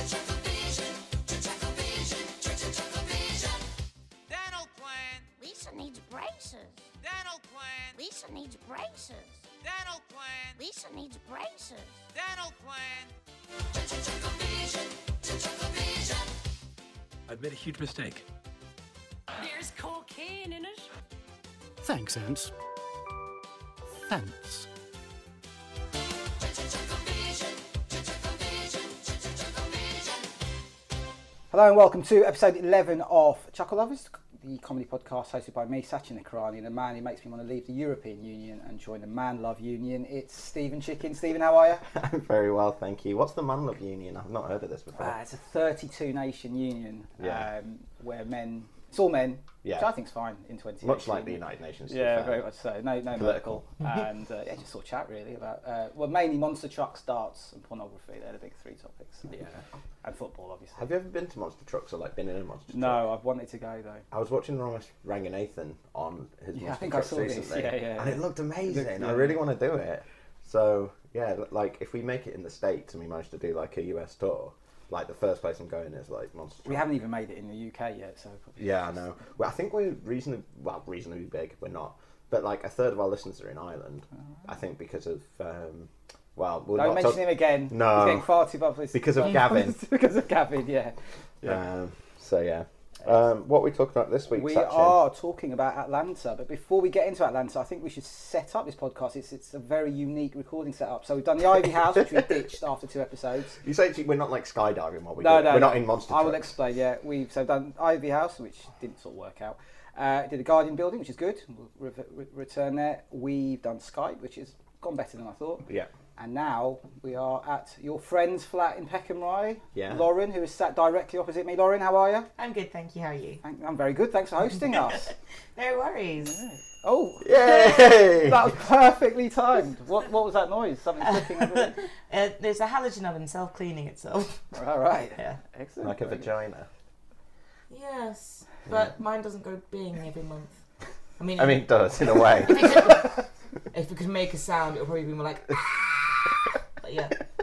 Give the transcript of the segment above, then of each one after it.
Dental plan. Lisa needs braces. Dental plan. Lisa needs braces. Dental plan. Lisa needs braces. Dental plan. I've made a huge mistake. There's cocaine in it. Thanks, Ants. Thanks. Hello and welcome to episode 11 of Chuckle Lovers, the comedy podcast hosted by me, Sachin Nakarani, and a man who makes me want to leave the European Union and join the Man Love Union. It's Stephen Chicken. Stephen, how are you? Very well, thank you. What's the Man Love Union? I've not heard of this before. Uh, it's a 32 nation union Yeah. um, where men, it's all men, which Yeah. I think is fine in 20 Much like the United Nations. Yeah, very much so. No, no medical, Political. and uh, yeah, just sort of chat really about uh, well, mainly monster trucks, darts, and pornography. They're the big three topics. Yeah. and football, obviously. Have you ever been to monster trucks or like been in a monster truck? No, I've wanted to go though. I was watching Romesh Ranganathan on his Yeah, I monster think I trucks saw this. recently, Yeah, yeah, and it looked amazing. Looked- I really want to do it. So yeah, like if we make it in the states and we manage to do like a US tour, like the first place I'm going is like monster. We Truck. haven't even made it in the UK yet, so probably Yeah, I know. Well, I think we're reasonably well, reasonably big. We're not, but like a third of our listeners are in Ireland. I think because of um, well, we'll Don't not mention talk- him again. No. He's getting far too publicity. Because of Gavin. because of Gavin, yeah. Um, so yeah, um, what are we talking about this week? We Sachin? are talking about Atlanta, but before we get into Atlanta, I think we should set up this podcast. It's it's a very unique recording setup. So we've done the Ivy House, which we ditched after two episodes. You say we're not like skydiving while we No, do it. no, we're no. not in monster. I will explain. Yeah, we've so done Ivy House, which didn't sort of work out. Uh, did the Guardian building, which is good. We'll re- re- return there. We've done Skype, which has gone better than I thought. Yeah. And now we are at your friend's flat in Peckham Rye. Yeah. Lauren, who is sat directly opposite me. Lauren, how are you? I'm good, thank you. How are you? Thank- I'm very good. Thanks for hosting us. No worries. Oh, Yay! that was perfectly timed. What What was that noise? Something clicking. over Uh, there's a halogen oven self-cleaning itself. there? All right. Yeah. Excellent. like a vagina. Yes, but mine doesn't go bing every month. I mean, I mean, it does in a way. if it could make a sound, it would probably be more like. But yeah,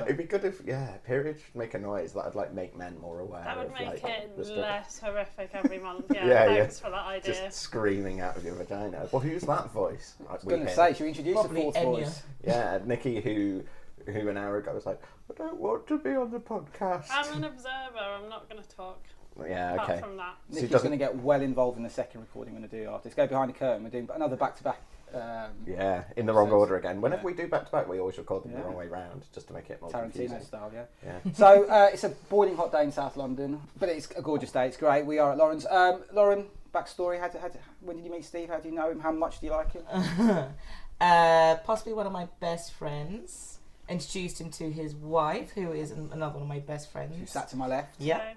It'd be good if yeah, periods should make a noise that'd like make men more aware. That would of, make like, it the stuff. less horrific every month. Yeah, Yeah, yeah. for that idea. Just screaming out of your vagina. Well, who's that voice? I I was going to say, should we introduce Probably the fourth Enya. voice? Yeah, Nikki, who who an hour ago was like, I don't want to be on the podcast. I'm an observer. I'm not going to talk. yeah, Apart okay. from that, So Nikki's doesn't- going to get well involved in the second recording we're going to do after. Let's go behind the curtain. We're doing another back to back. Yeah, in the wrong Episodes. order again. Whenever Yeah. we do back to back, we always record them Yeah. the wrong way round, just to make it more Tarantino confusing. style, yeah. Yeah. So uh, it's a boiling hot day in South London, but it's a gorgeous day. It's great. We are at Lauren's. Um, Lauren, backstory. How did, how did, when did you meet Steve? How do you know him? How much do you like him? uh, possibly one of my best friends. Introduced him to his wife, who is an- another one of my best Who friends. sat to my left? Yeah.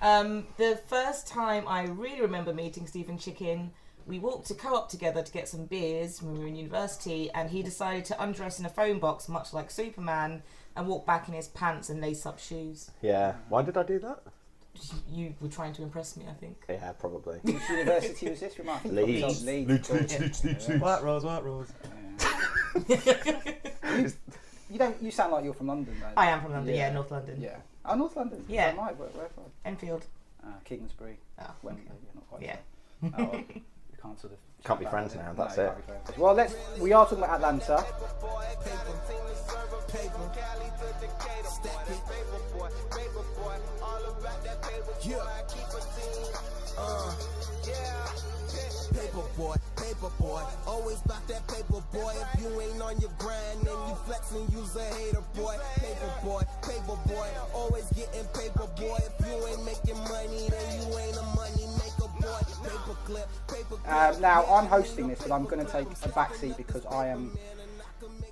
Um, the first time I really remember meeting Stephen Chicken, we walked to Co-op together to get some beers when we were in university, and he decided to undress in a phone box, much like Superman, and walk back in his pants and lace-up shoes. Yeah. Why did I do that? You were trying to impress me, I think. Yeah, probably. Which university was this? Remind me. Leeds. Leeds. Leeds. White Rose, White Rose. You don't. You sound like you're from London, though. I am from London, yeah, Yeah. North London. Yeah. Oh, North London. Yeah. So am I. Where, where from? Enfield. Uh, Kingsbury. Oh, Wembley. Yeah, not quite. Yeah. so. Oh, well, we can't sort of. Can't be friends now, that's can't it. Well, let's. We are talking about Atlanta. Yeah, paper boy, paper boy, always about that paper boy. If you ain't on your grind, then you flexing, you's a hater boy. Paper boy, paper boy, always getting paper boy. If you ain't making money, then you ain't a money maker boy. Paper clip, paper clip. Um, now I'm hosting this, but I'm going to take a backseat because I am.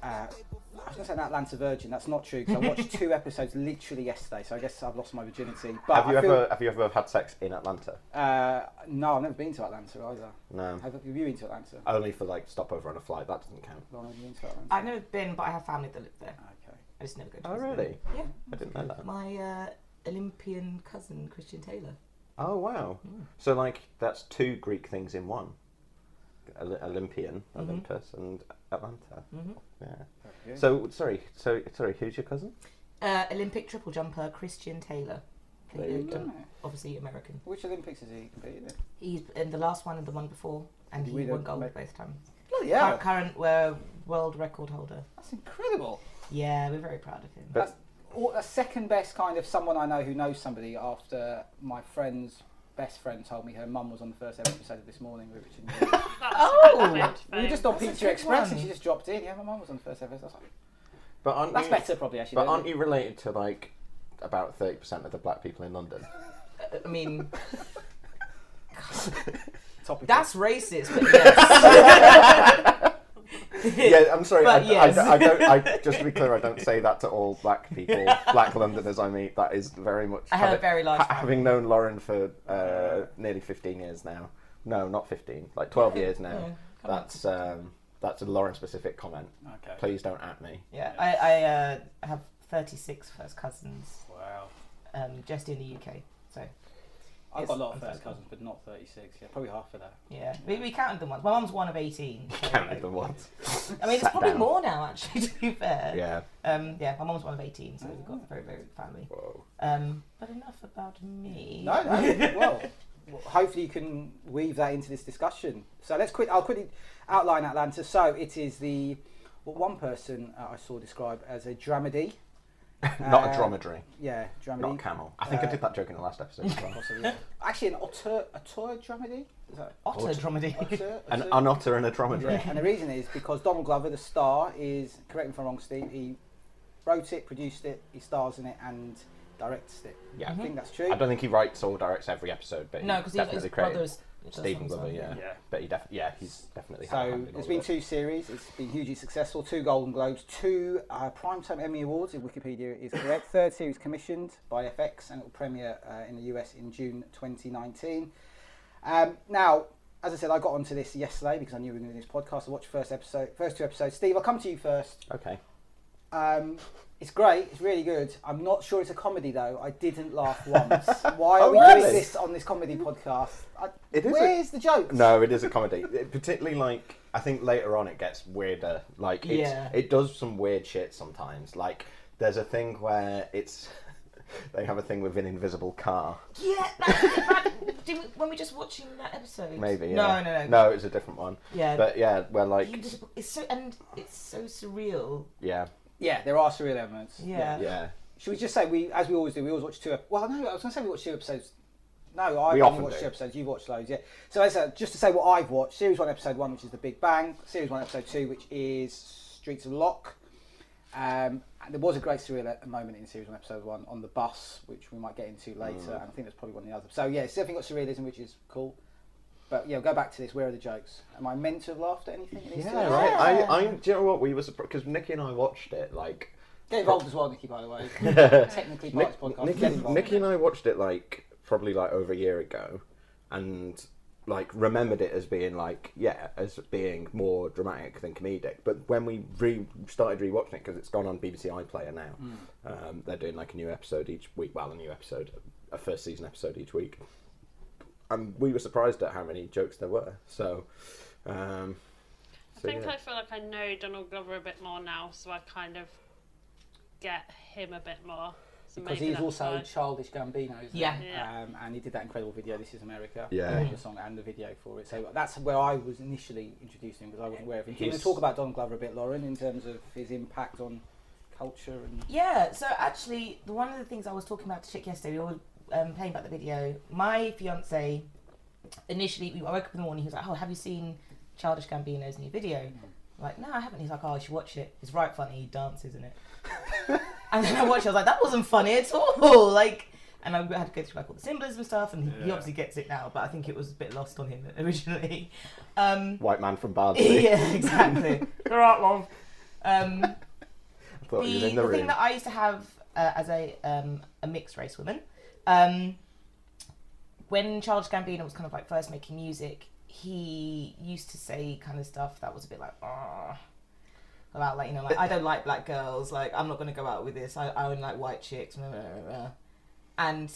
Uh, I was going to say an Atlanta virgin. That's not true because I watched two episodes literally yesterday, so I guess I've lost my virginity. But have you I feel- ever have you ever had sex in Atlanta? Uh, no, I've never been to Atlanta either. No. Have, have you been to Atlanta? Only for like stopover on a flight. That doesn't count. Lauren, have you been to Atlanta? I've never been, but I have family that live there. Okay. I just never go to Oh visit them. really? Yeah. I didn't know that. My uh, Olympian cousin, Christian Taylor. Oh wow. So like that's two Greek things in one. Olympian, Mm-hmm. Olympus, and Atlanta. Mhm. Yeah. good. So sorry, so sorry, who's your cousin? Uh, Olympic triple jumper Christian Taylor. There you go. Um, Obviously American. Which Olympics is he competed in? He's in the last one and the one before, and Did he won gold make- both times. Bloody Cur- hell. Current uh, world record holder. That's incredible. Yeah, we're very proud of him. But- That's or a second best kind of someone I know who knows somebody after my friend's best friend told me her mum was on the first ever episode of This Morning with Richard and Oh! We were just on Pizza good Express and she just dropped in. Yeah, my mum was on the first episode. I was like, But aren't That's you, better probably actually. But aren't you? you related to like about thirty percent of the black people in London? I mean, Topical. that's racist, but yes. Yeah, I'm sorry. But I, yes. I, I don't. I, just to be clear, I don't say that to all black people, black Londoners. I mean, that is very much. I have a having- very large ha- having known Lauren for uh, nearly 15 years now. No, not 15. Like 12 years now. Yeah, that's um, that's a Lauren specific comment. Okay. Please don't at me. Yeah, I, I uh, have 36 first cousins Wow. um, just in the UK. So, I've got a lot of first cousins, but not 36. Yeah, probably half of that. yeah, we, we counted them once. My mum's one of 18. so, Counted them once. I mean, it's Sat probably down. more now, actually, to be fair. Yeah. Um, yeah, my mum's one of 18, so we've got a very, very big family. Whoa. Um, but enough about me. No, no. well, well, hopefully you can weave that into this discussion. So let's quick. I'll quickly outline Atlanta. So it is the what one person uh, I saw describe as a dramedy. Not Uh, a dromedary. Yeah, dramedy. Not camel. I think I Uh, did that joke in the last episode. as well. Possibly, yeah. Actually, an otter, a tour dramedy. Is that Otter dromedy. otter? An, Otter? an otter and a dromedary. Yeah, and the reason is because Donald Glover, the star, is correct me if I'm wrong, Steve. He wrote it, produced it, he stars in it, and directs it. Yeah. I think that's true. I don't think he writes or directs every episode, but no, he because his definitely created. brother's Stephen Glover, yeah. Yeah. But he def- yeah, he's definitely So it's been it. two series. It's been hugely successful. Two Golden Globes, two uh, Primetime Emmy Awards. If Wikipedia is correct. Third series commissioned by FX, and it will premiere uh, in the US in June 2019. Um, now, as I said, I got onto this yesterday because I knew we were doing this podcast. I watched first episode, first two episodes. Steve, I'll come to you first. Okay. Um, it's great. It's really good. I'm not sure it's a comedy though. I didn't laugh once. Why are Oh, we really? doing this on this comedy podcast? I, It is a- Where's the joke? No, it is a comedy. It- particularly like I think later on it gets weirder. Like it's, Yeah. it does some weird shit sometimes. Like there's a thing where it's they have a thing with an invisible car. Yeah, that, that, did we, when we just watching that episode? Maybe. Yeah. No, no, no. No, it's a different one. Yeah. But yeah, where like It's so and it's so surreal. yeah, Yeah, there are surreal elements. Yeah. yeah. Should we just say we, as we always do, we always watch two. ep- Well, no, I was going to say we watch two episodes. No, I've We only often watched do. two episodes. You've watched loads, yeah. So as a, just to say what I've watched: series one, episode one, which is The Big Bang; series one, episode two, which is Streets on Lock. Um, and there was a great surreal e- moment in series one, episode one, on the bus, which we might get into later. Mm. And I think there's probably one of the others. So yeah, it's definitely got surrealism, which is cool. But yeah, go back to this. Where are the jokes? Am I meant to have laughed at anything? in these Yeah, two? right. I, I, do you know what? We were surprised because Nikki and I watched it. Like, Get involved as well, Nikki. By the way, technically part Nick, of podcast. Nikki, Get. Nikki and I watched it like probably like over a year ago, and like remembered it as being like yeah, as being more dramatic than comedic. But when we re started rewatching it because it's gone on BBC iPlayer now, um, they're doing like a new episode each week. Well, a new episode, a first season episode each week. And we were surprised at how many jokes there were. So, um, I think yeah. I feel like I know Donald Glover a bit more now, so I kind of get him a bit more. So because he's also why. childish Gambino, isn't Yeah. he? Yeah. Um, and he did that incredible video. This is America. Yeah. the song and the video for it. So that's where I was initially introduced him because I wasn't aware of him. Do you want to talk about Donald Glover a bit, Lauren, in terms of his impact on culture and? Yeah, so actually, the, one of the things I was talking about to Chick yesterday, we were um, playing about the video. My fiance, initially, we- I woke up in the morning, he was like, Oh, have you seen Childish Gambino's new video? I'm like, no, I haven't. He's like, Oh, you should watch it. It's right funny, he dances in it. and then I watched it, I was like, That wasn't funny at all. Like, and I had to go through like all the symbolism stuff, and he- he obviously gets it now, but I think it was a bit lost on him originally. Um, White man from Barnsley. yeah, exactly. All right, love. Um, I thought he was the, in the, the room. thing that I used to have uh, as a um, a mixed race woman, um, when Childish Gambino was kind of like first making music, he used to say kind of stuff that was a bit like, ah, about like you know like I don't like black girls, like I'm not gonna go out with this. I, I only like white chicks, blah, blah, blah, and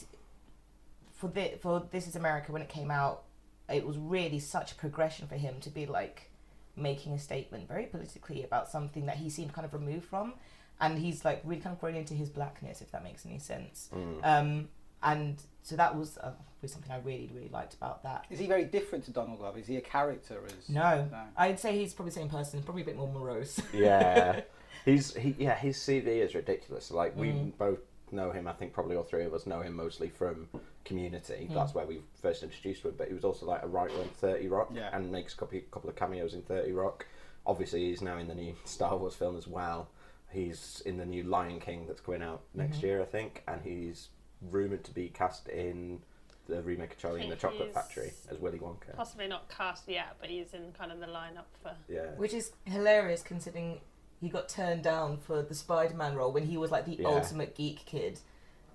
for this for This Is America when it came out, it was really such a progression for him to be like making a statement very politically about something that he seemed kind of removed from. and he's like really kind of grown into his blackness, if that makes any sense. Mm. Um, and so that was uh, was something I really really liked about that. Is he very different to Donald Glover? Is he a character? As No, No. I'd say he's probably the same person, probably a bit more morose. Yeah, he's he yeah his CV is ridiculous. Like we Mm. both know him. I think probably all three of us know him mostly from Community. Mm. That's where we first introduced to him. But he was also like a writer on Thirty Rock Yeah. and makes a couple, couple of cameos in Thirty Rock. Obviously, he's now in the new Star Wars film as well. He's in the new Lion King that's coming out next Mm-hmm. year, I think, and he's rumored to be cast in the remake of Charlie and the Chocolate Factory as Willy Wonka. Possibly not cast yet, but he's in kind of the lineup for. Yeah. Which is hilarious considering he got turned down for the Spider Man role when he was like the Yeah. ultimate geek kid.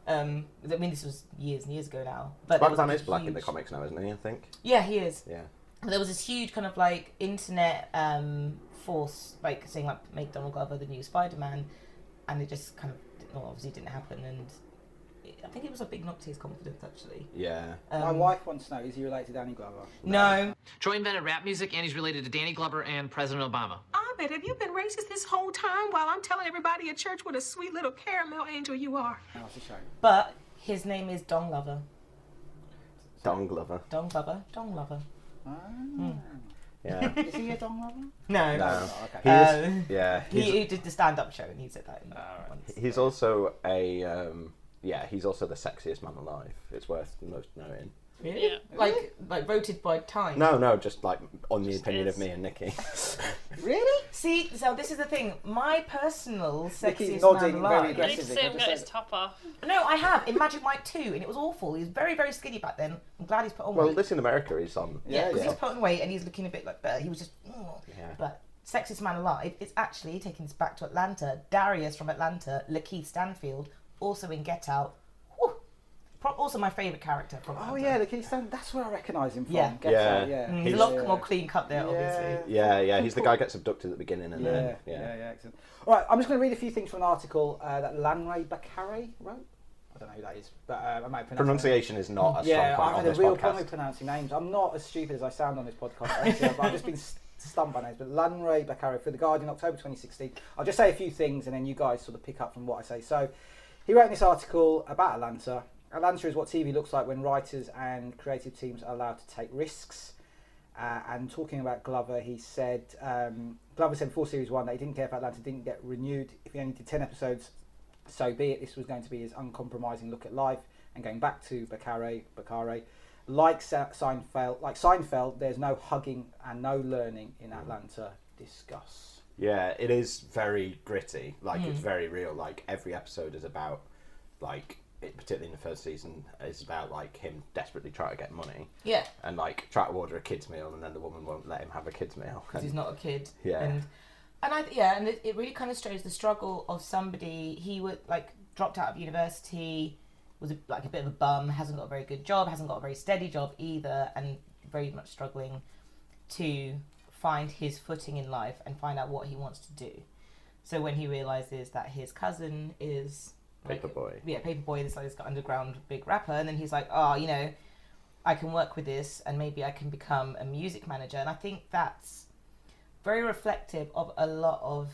Um, I mean, this was years and years ago now. But there was, Batman like, a is black in the huge- comics now, isn't he? I think. Yeah, he is. Yeah. But there was this huge kind of like internet um, force, like saying like make Donald Glover the new Spider Man, and it just kind of well, obviously didn't happen. And it, I think it was a big knock to his confidence actually. Yeah. Um, My wife wants to know: Is he related to Danny Glover? No, Troy invented rap music, and he's related to Danny Glover and President Obama. I bet have you been racist this whole time while I'm telling everybody at church what a sweet little caramel angel you are? No, it's a shame. but his name is Don Glover. Don Glover. Don Glover. Don Glover. Ah. Yeah. Is he a Don Glover? No, No. Oh, okay. He is, yeah. He, he did the stand-up show, and he said that. In once. he's also a um, yeah. He's also the sexiest man alive. It's worth most noting. Really? Yeah. Like, like voted by Time. No, no, just like on the Just opinion is. of me and Nikki. Really? See, so this is the thing. My personal Nikki's sexiest nodding man very alive. You need to Aggressively, see him can I get just his say- top off. No, I have in Magic Mike 2, and it was awful. He was very, very skinny back then. I'm glad he's put on weight. well, weight. this in America is on. yeah, Yeah, because yeah. he's put on weight and he's looking a bit like better. He was just. oh. Yeah. But sexiest man alive it's actually taking us back to Atlanta. Darius from Atlanta, Lakeith Stanfield, also in Get Out. Whew. Pro- Also my favourite character from. Oh Atlanta. yeah, the Keystone. That's where I recognise him from. Yeah. Get Yeah. Out, yeah. Mm, He's- he's a lot yeah. more clean cut there, obviously. Yeah, yeah. He's the guy who gets abducted at the beginning, and Yeah, then yeah, yeah. yeah, excellent. All right, I'm just going to read a few things from an article uh, that Lanre Bakare wrote. I don't know who that is, but uh, I might pronounce Pronunciation is not a strong Yeah, point I've on had a this real podcast. problem with pronouncing names. I'm not as stupid as I sound on this podcast, actually, but I've just been st- stumped by names. But Lanre Bakare for The Guardian, October 2016. I'll just say a few things and then you guys sort of pick up from what I say. So, he wrote this article about Atlanta. Atlanta is what TV looks like when writers and creative teams are allowed to take risks. Uh, and talking about Glover, he said um, Glover said before series one that he didn't care if Atlanta didn't get renewed. If he only did ten episodes, so be it. This was going to be his uncompromising look at life. And going back to Bakare, Bakare, like Seinfeld, like Seinfeld, there's no hugging and no learning in Atlanta. Discuss. Yeah, it is very gritty. Like Hmm. it's very real. Like every episode is about, like, it, particularly in the first season, is about like him desperately trying to get money Yeah, and like try to order a kids meal, and then the woman won't let him have a kids meal. because he's not a kid. Yeah. And and I yeah, and it, it really kind of shows the struggle of somebody. He would like dropped out of university, was a, like a bit of a bum, hasn't got a very good job, hasn't got a very steady job either, and very much struggling to find his footing in life and find out what he wants to do. So when he realizes that his cousin is Paperboy. yeah, Paperboy, this like this underground big rapper, and then he's like, oh, you know, I can work with this, and maybe I can become a music manager. And I think that's very reflective of a lot of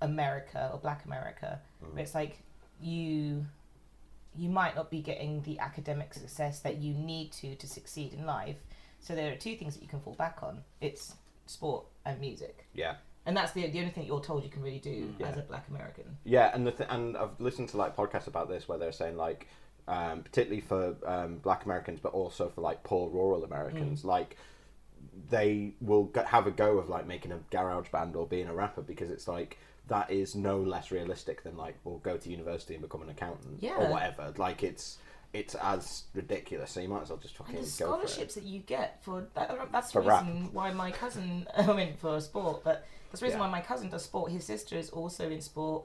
America or Black America, mm. where it's like you you might not be getting the academic success that you need to to succeed in life. So there are two things that you can fall back on: it's sport and music, Yeah. and that's the the only thing you're told you can really do Yeah. as a Black American. Yeah, and the th- and I've listened to like podcasts about this where they're saying like, um, particularly for um, Black Americans, but also for like poor rural Americans, Mm. like they will go- have a go of like making a garage band or being a rapper because it's like that is no less realistic than like we'll go to university and become an accountant Yeah. or whatever. Like it's it's as ridiculous, so you might as well just fucking And go the for it. scholarships that you get for that, that's For the rap. reason why my cousin I mean for sport, but that's the reason Yeah. why my cousin does sport. His sister is also in sport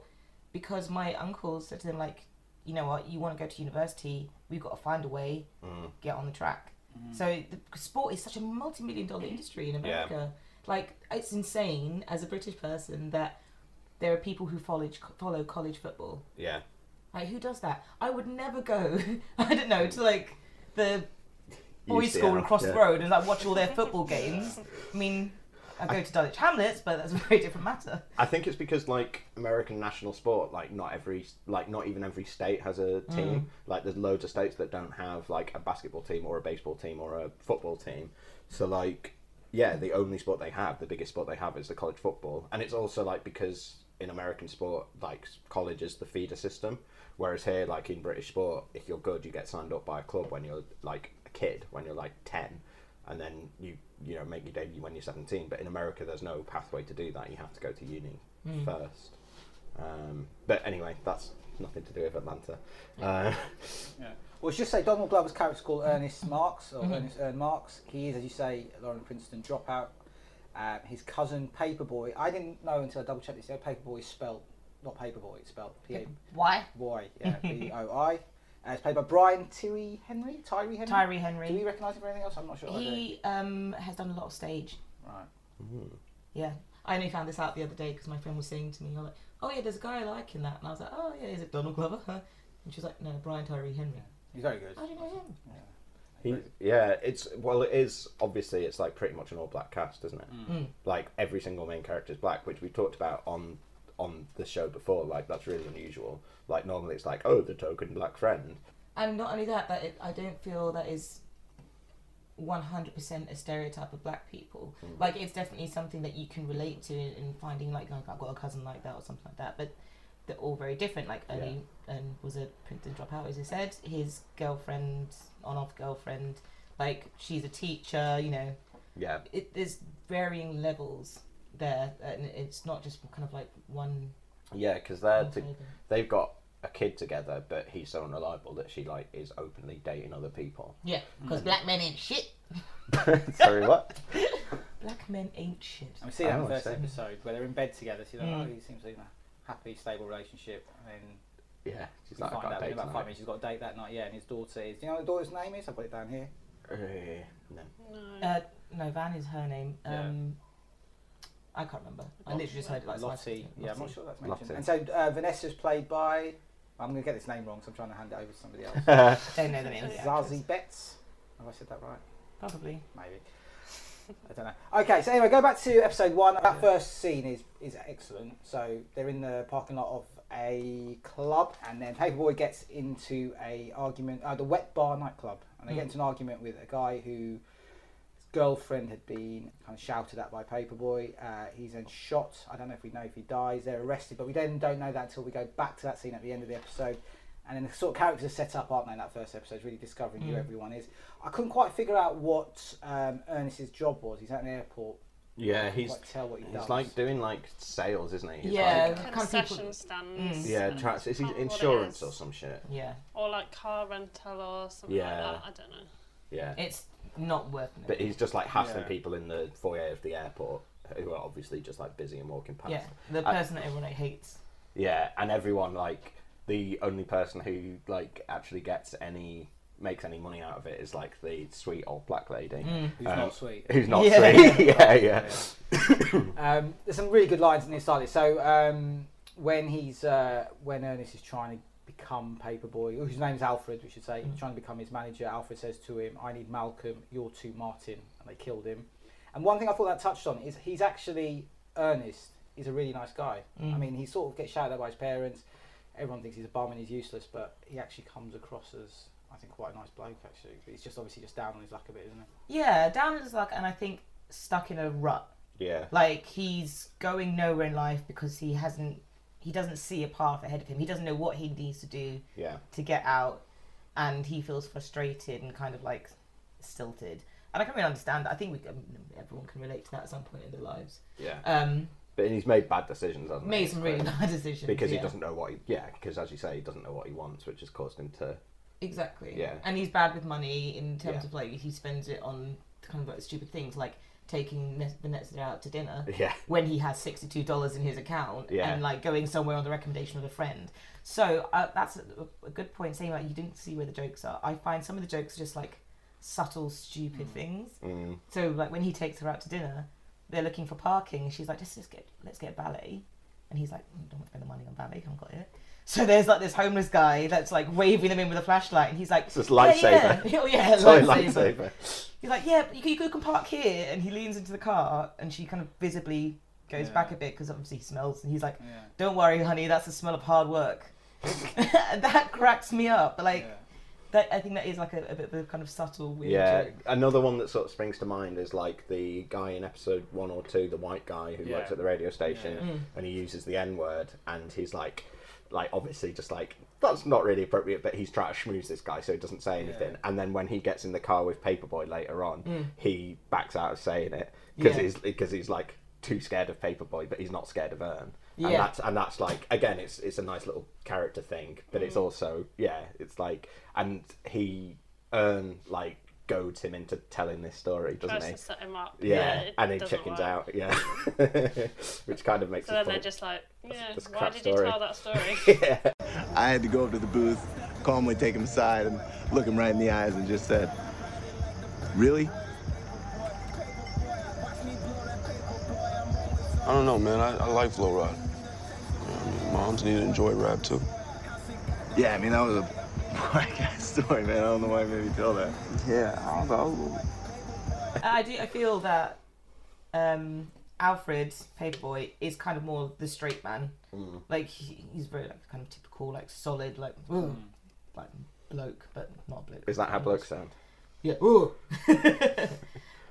because my uncle said to them like, you know what, you want to go to university, we've got to find a way, Mm. get on the track. So the sport is such a multi-million dollar industry in Yeah. America. Like it's insane as a British person that there are people who follow follow college football. Yeah, Like who does that? I would never go. I don't know to like the boys' UCL, school across the road and like watch all their football games. I mean, I go to Dulwich Hamlets, but that's a very different matter. I think it's because like American national sport, like not every, like not even every state has a mm. team. Like there's loads of states that don't have like a basketball team or a baseball team or a football team. So like, yeah, the only sport they have, the biggest sport they have, is the college football, and it's also like because in American sport, like college is the feeder system, whereas here, like in British sport, if you're good, you get signed up by a club when you're like a kid, when you're like ten, and then you you know make your debut when you're 17 but in america there's no pathway to do that you have to go to uni first um, but anyway that's nothing to do with atlanta uh, Yeah. Well, let's just say Donald Glover's character's called Earnest Marks, or Earnest Earn Marks. He is, as you say, Lauren Princeton dropout. Um, his cousin Paperboy. I didn't know until I double checked this. Paperboy is spelled not Paperboy. It's spelled P A Why? Y. Yeah, B O I. Uh, it's played by Brian Tyree Henry. Tyree Henry. Tyree Henry. Do we recognise him for anything else? I'm not sure. He um, has done a lot of stage. Right. Yeah. I only found this out the other day because my friend was saying to me, like, oh yeah, there's a guy I like in that. And I was like, oh yeah, is it Donald Glover? Huh? And she was like, no, Brian Tyree Henry. He's very good. I don't know him. he, yeah it's well it is obviously it's like pretty much an all black cast isn't it Mm. like every single main character is black which we talked about on on the show before like that's really unusual like normally it's like oh the token black friend And not only that, that it, I don't feel that is 100% a stereotype of black people. Like, it's definitely something that you can relate to in, in finding, like, like, I've got a cousin like that or something like that. But they're all very different. Like, Ernie um, was a Princeton dropout, as I said. His girlfriend, on off girlfriend, like, she's a teacher, you know. yeah It, there's varying levels there. And it's not just kind of like one. yeah because they're one to, flavour. they've got a kid together but he's so unreliable that she like is openly dating other people Yeah, because black men ain't shit. sorry what Black men ain't shit. And we see that in Oh, the first see. episode where they're in bed together. So you're like, Mm. oh, he seems like in a happy, stable relationship. And then yeah she's you like find I got out a in date about five tonight. minutes she's got a date that night. Yeah, and his daughter is. Do you know what the daughter's name is? I've got it down here. Uh, no. No. Uh, no, Van is her name. Yeah. I can't remember. I literally just heard it like Lottie. twice. Yeah, I'm not sure that's mentioned. Lottie. And so uh, Vanessa's played by. I'm going to get this name wrong, so I'm trying to hand it over to somebody else. Don't know the name of the actress. Zazie Beetz. Have I said that right? Probably. Maybe. I don't know. Okay, so anyway, go back to episode one. That first scene is is excellent. So they're in the parking lot of a club, and then Paperboy gets into a argument, uh, the Wet Bar nightclub, and they get into an argument with a guy who his girlfriend had been kind of shouted at by Paperboy. Uh, he's then shot. I don't know if we know if he dies. They're arrested, but we then don't know that until we go back to that scene at the end of the episode. And then the sort of characters are set up, aren't they, in that first episode, really discovering who everyone is. I couldn't quite figure out what um, Earnest's job was. He's at an airport. yeah he's quite tell what he he's does. like doing like sales isn't he He's Yeah. like, Kind people- Concession stands. yeah and- trans- is he can't remember what it insurance is. or some shit Yeah, Or like car rental or something Yeah. like that. I don't know. yeah it's not worth it. But he's just like hassling Yeah. people in the foyer of the airport who are obviously just like busy and walking past. yeah, the I- person that everyone hates. Yeah, and everyone like the only person who like actually gets any makes any money out of it is like the sweet old black lady Who's um, not sweet. who's not Yeah. sweet. yeah, yeah, Um, there's some really good lines in this started. So um, when he's uh, when Earnest is trying to become Paperboy, whose name's Alfred, we should say, he's mm. trying to become his manager. Alfred says to him, "I need Malcolm. You're too Martin," and they killed him. And one thing I thought that touched on is he's actually Earnest. He's a really nice guy. I mm. mean, he sort of gets shouted at by his parents. Everyone thinks he's a bum and he's useless, but he actually comes across as I think quite a nice bloke. Actually, but he's just obviously just down on his luck a bit, isn't he? Yeah, down on his luck, and I think stuck in a rut. yeah. Like he's going nowhere in life because he hasn't, he doesn't see a path ahead of him. He doesn't know what he needs to do Yeah. to get out, and he feels frustrated and kind of like stilted. And I can really understand that. I think we, everyone can relate to that at some point in their lives. Yeah. Um, But he's made bad decisions, hasn't he? made some really bad decisions because yeah. he doesn't know what he yeah because as you say he doesn't know what he wants which has caused him to Exactly. Yeah. And he's bad with money in terms Yeah. of like he spends it on kind of like stupid things like taking Ne- Vanessa out to dinner yeah when he has sixty two dollars in his account Yeah. and like going somewhere on the recommendation of a friend. So uh, that's a, a good point. Saying like you didn't see where the jokes are. I find some of the jokes are just like subtle, stupid things. mm, So like when he takes her out to dinner, they're looking for parking. She's like, let's just get let's get ballet, and he's like, "Mm, don't want to spend the money on ballet. I haven't got it. So there's like this homeless guy that's like waving them in with a flashlight, and he's like, It's this "Yeah, lightsaber. Yeah, oh, yeah, Toy lightsaber. lightsaber. He's like, yeah, you can, you can park here, and he leans into the car, and she kind of visibly goes Yeah. back a bit because obviously he smells, and he's like, Yeah. "Don't worry, honey, that's the smell of hard work." that cracks me up. Like Yeah. that, I think that is like a, a bit of a kind of subtle weird Yeah, joke. another one that sort of springs to mind is like the guy in episode one or two, the white guy who Yeah. works at the radio station, Yeah. Mm. and he uses the N word, and he's like, like obviously just like that's not really appropriate, but he's trying to schmooze this guy, so he doesn't say anything. Yeah. And then when he gets in the car with Paperboy later on, Mm. he backs out of saying it because Yeah. he's because he's like too scared of Paperboy, but he's not scared of Earn. And that's and that's like again, it's it's a nice little character thing, but Mm. it's also yeah, it's like and he Earn like goads him into telling this story, doesn't Tries he? to set him up. Yeah, it and he chickens work. out. Yeah, which kind of makes So it then they're just like, yeah, that's a why did story. you tell that story? yeah. I had to go up to the booth, calmly take him aside, and look him right in the eyes and just said, Really? I don't know, man. I, I like Flo Rida. You know, I mean, moms need to enjoy rap too. Yeah, I mean, that was a black ass story, man. I don't know why I made me tell that. Yeah, I don't know. I do. I feel that um, Alfred Paperboy is kind of more the straight man. Mm. Like he, he's very like kind of typical, like solid, like "Ugh," like bloke, but not bloke. Is that how blokes sound? Yeah. Ooh.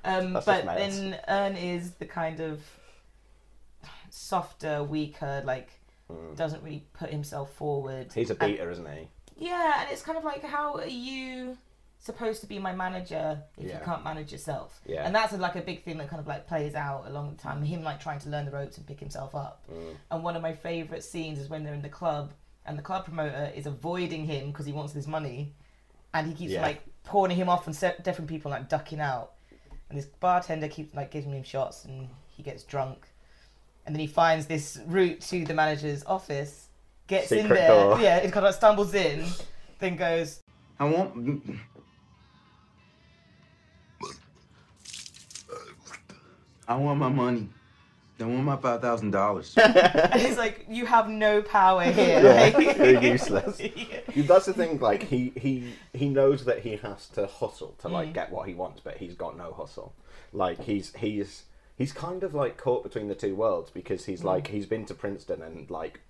um, but then Earn is the kind of softer, weaker, like doesn't really put himself forward. Mm. He's a And- beater, isn't he? yeah, and it's kind of like, how are you supposed to be my manager if Yeah. you can't manage yourself? Yeah. And that's like a big thing that kind of like plays out along the time. Him like trying to learn the ropes and pick himself up. Mm. And one of my favorite scenes is when they're in the club and the club promoter is avoiding him because he wants his money, and he keeps Yeah. like pawning him off and se- different people like ducking out. And this bartender keeps like giving him shots, and he gets drunk. And then he finds this route to the manager's office, gets in there, door. yeah, it kind of like stumbles in, then goes, I want. I want my money. I want my five thousand dollars. and he's like, "You have no power here." Yeah, like- you're useless. Yeah. That's the thing. Like he he he knows that he has to hustle to like Mm. get what he wants, but he's got no hustle. Like he's he's he's kind of like caught between the two worlds because he's like Mm. he's been to Princeton and like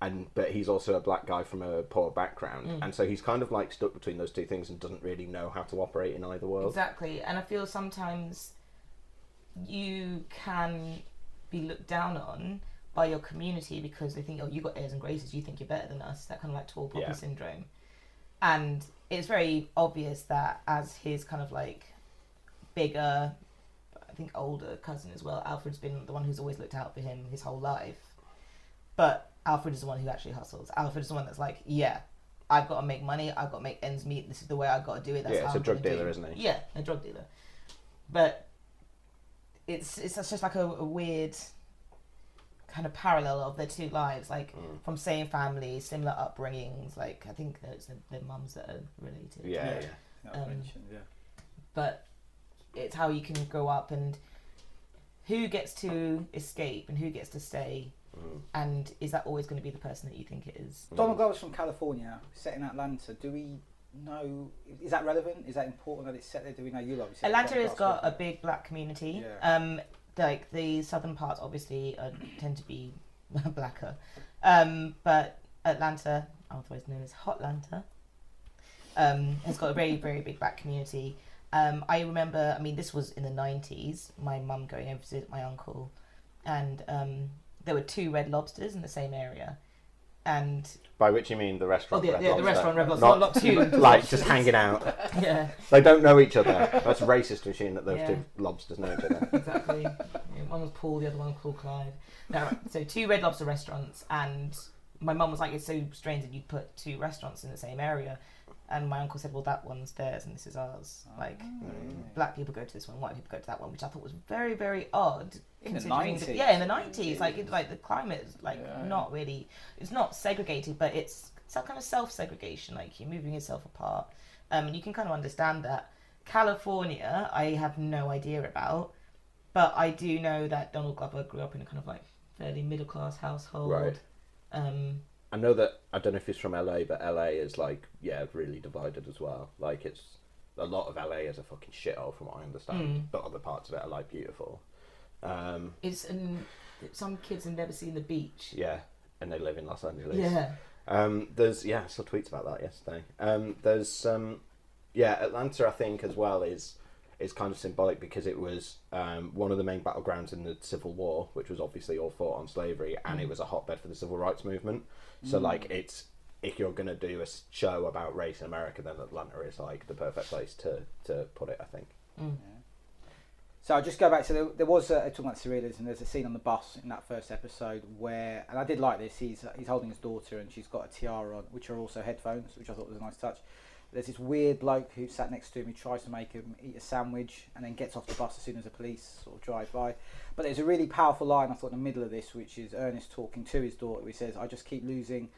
and but he's also a black guy from a poor background, Mm. and so he's kind of like stuck between those two things and doesn't really know how to operate in either world. Exactly, and I feel sometimes you can be looked down on by your community because they think, "Oh, you got airs and graces. You think you're better than us." That kind of like tall poppy Yeah. syndrome, and it's very obvious that as his kind of like bigger, I think older cousin as well, Alfred's been the one who's always looked out for him his whole life, but Alfred is the one who actually hustles. Alfred is the one that's like, "Yeah." I've got to make money. I've got to make ends meet. This is the way I've got to do it. That's Yeah, how it's a drug gonna do dealer, isn't he? Yeah, a drug dealer. But it's it's just like a, a weird kind of parallel of their two lives, like Mm. from same family, similar upbringings. Like I think there's the, the mums that are related. Yeah, yeah. Not Um, yeah. But it's how you can grow up and who gets to escape and who gets to stay, Mm. and is that always going to be the person that you think it is? Donald Glover's from California, set in Atlanta. Do we know? Is that relevant? Is that important that it's set there? Do we know you obviously? Atlanta has got a big black community. Yeah. Um, like the southern parts obviously uh, tend to be blacker, um, but Atlanta, otherwise known as Hotlanta, um, has got a very very big black community. Um, I remember, I mean, this was in the nineties. My mum going over to visit my uncle, and um, there were two Red Lobsters in the same area, and By which you mean the restaurant? Oh, the- yeah, the restaurant Red Lobster, not- not like just hanging out. Yeah. They don't know each other. That's racist to assume that those Yeah. two lobsters know each other. exactly. One was Paul, the other one was called Clive. No, right. So two Red Lobster restaurants, and my mum was like, "It's so strange that you'd put two restaurants in the same area." And my uncle said, "Well, that one's theirs and this is ours. Like, black people go to this one, white people go to that one," which I thought was very, very odd. In the 90s. yeah, in the nineties, like, it, like the climate is like Yeah. not really. It's not segregated, but it's some kind of self-segregation. Like you're moving yourself apart, um, and you can kind of understand that. California, I have no idea about, but I do know that Donald Glover grew up in a kind of like fairly middle class household. Right. Um, I know that I don't know if he's from LA, but LA is like yeah, really divided as well. Like it's a lot of LA is a fucking shithole from what I understand, Mm. but other parts of it are like beautiful. Um, It's and some kids have never seen the beach. yeah, and they live in Los Angeles. Yeah. Um, there's yeah, I saw tweets about that yesterday. Um, there's um, yeah, Atlanta I think as well is is kind of symbolic because it was um, one of the main battlegrounds in the Civil War, which was obviously all fought on slavery, and it Mm. was a hotbed for the civil rights movement. So Mm. like it's if you're gonna do a show about race in America, then Atlanta is like the perfect place to to put it. I think. So I'll just go back to the, there was a, talking about surrealism. there's a scene on the bus in that first episode where and I did like this. He's uh, he's holding his daughter and she's got a tiara on, which are also headphones, which I thought was a nice touch. There's this weird bloke who sat next to him who tries to make him eat a sandwich and then gets off the bus as soon as the police sort of drive by. But there's a really powerful line I thought in the middle of this, which is Earnest talking to his daughter. He says, "I just keep losing.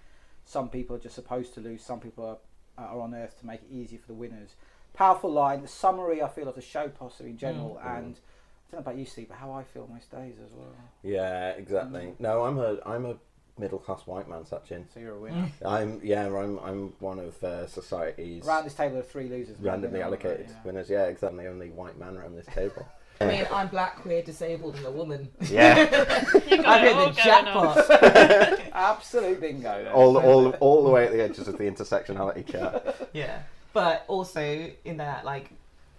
Some people are just supposed to lose. Some people are, uh, are on earth to make it easy for the winners." Powerful line. The summary I feel of the show possibly in mm. general, Mm. and I don't know about you, Steve, but how I feel most days as well. Yeah, exactly. Mm. No, I'm a I'm a middle class white man, Sachin. So you're a winner. I'm yeah, I'm I'm one of uh, society's Around this table are three losers. randomly Yeah, allocated yeah. winners. Yeah, exactly. The only white man around this table. I mean, I'm black, queer, disabled, and a woman. Yeah. You got I've hit all the going on. jackpot. Absolute bingo. there. all all all the way at the edges of the intersectionality chart. yeah, but also in that, like,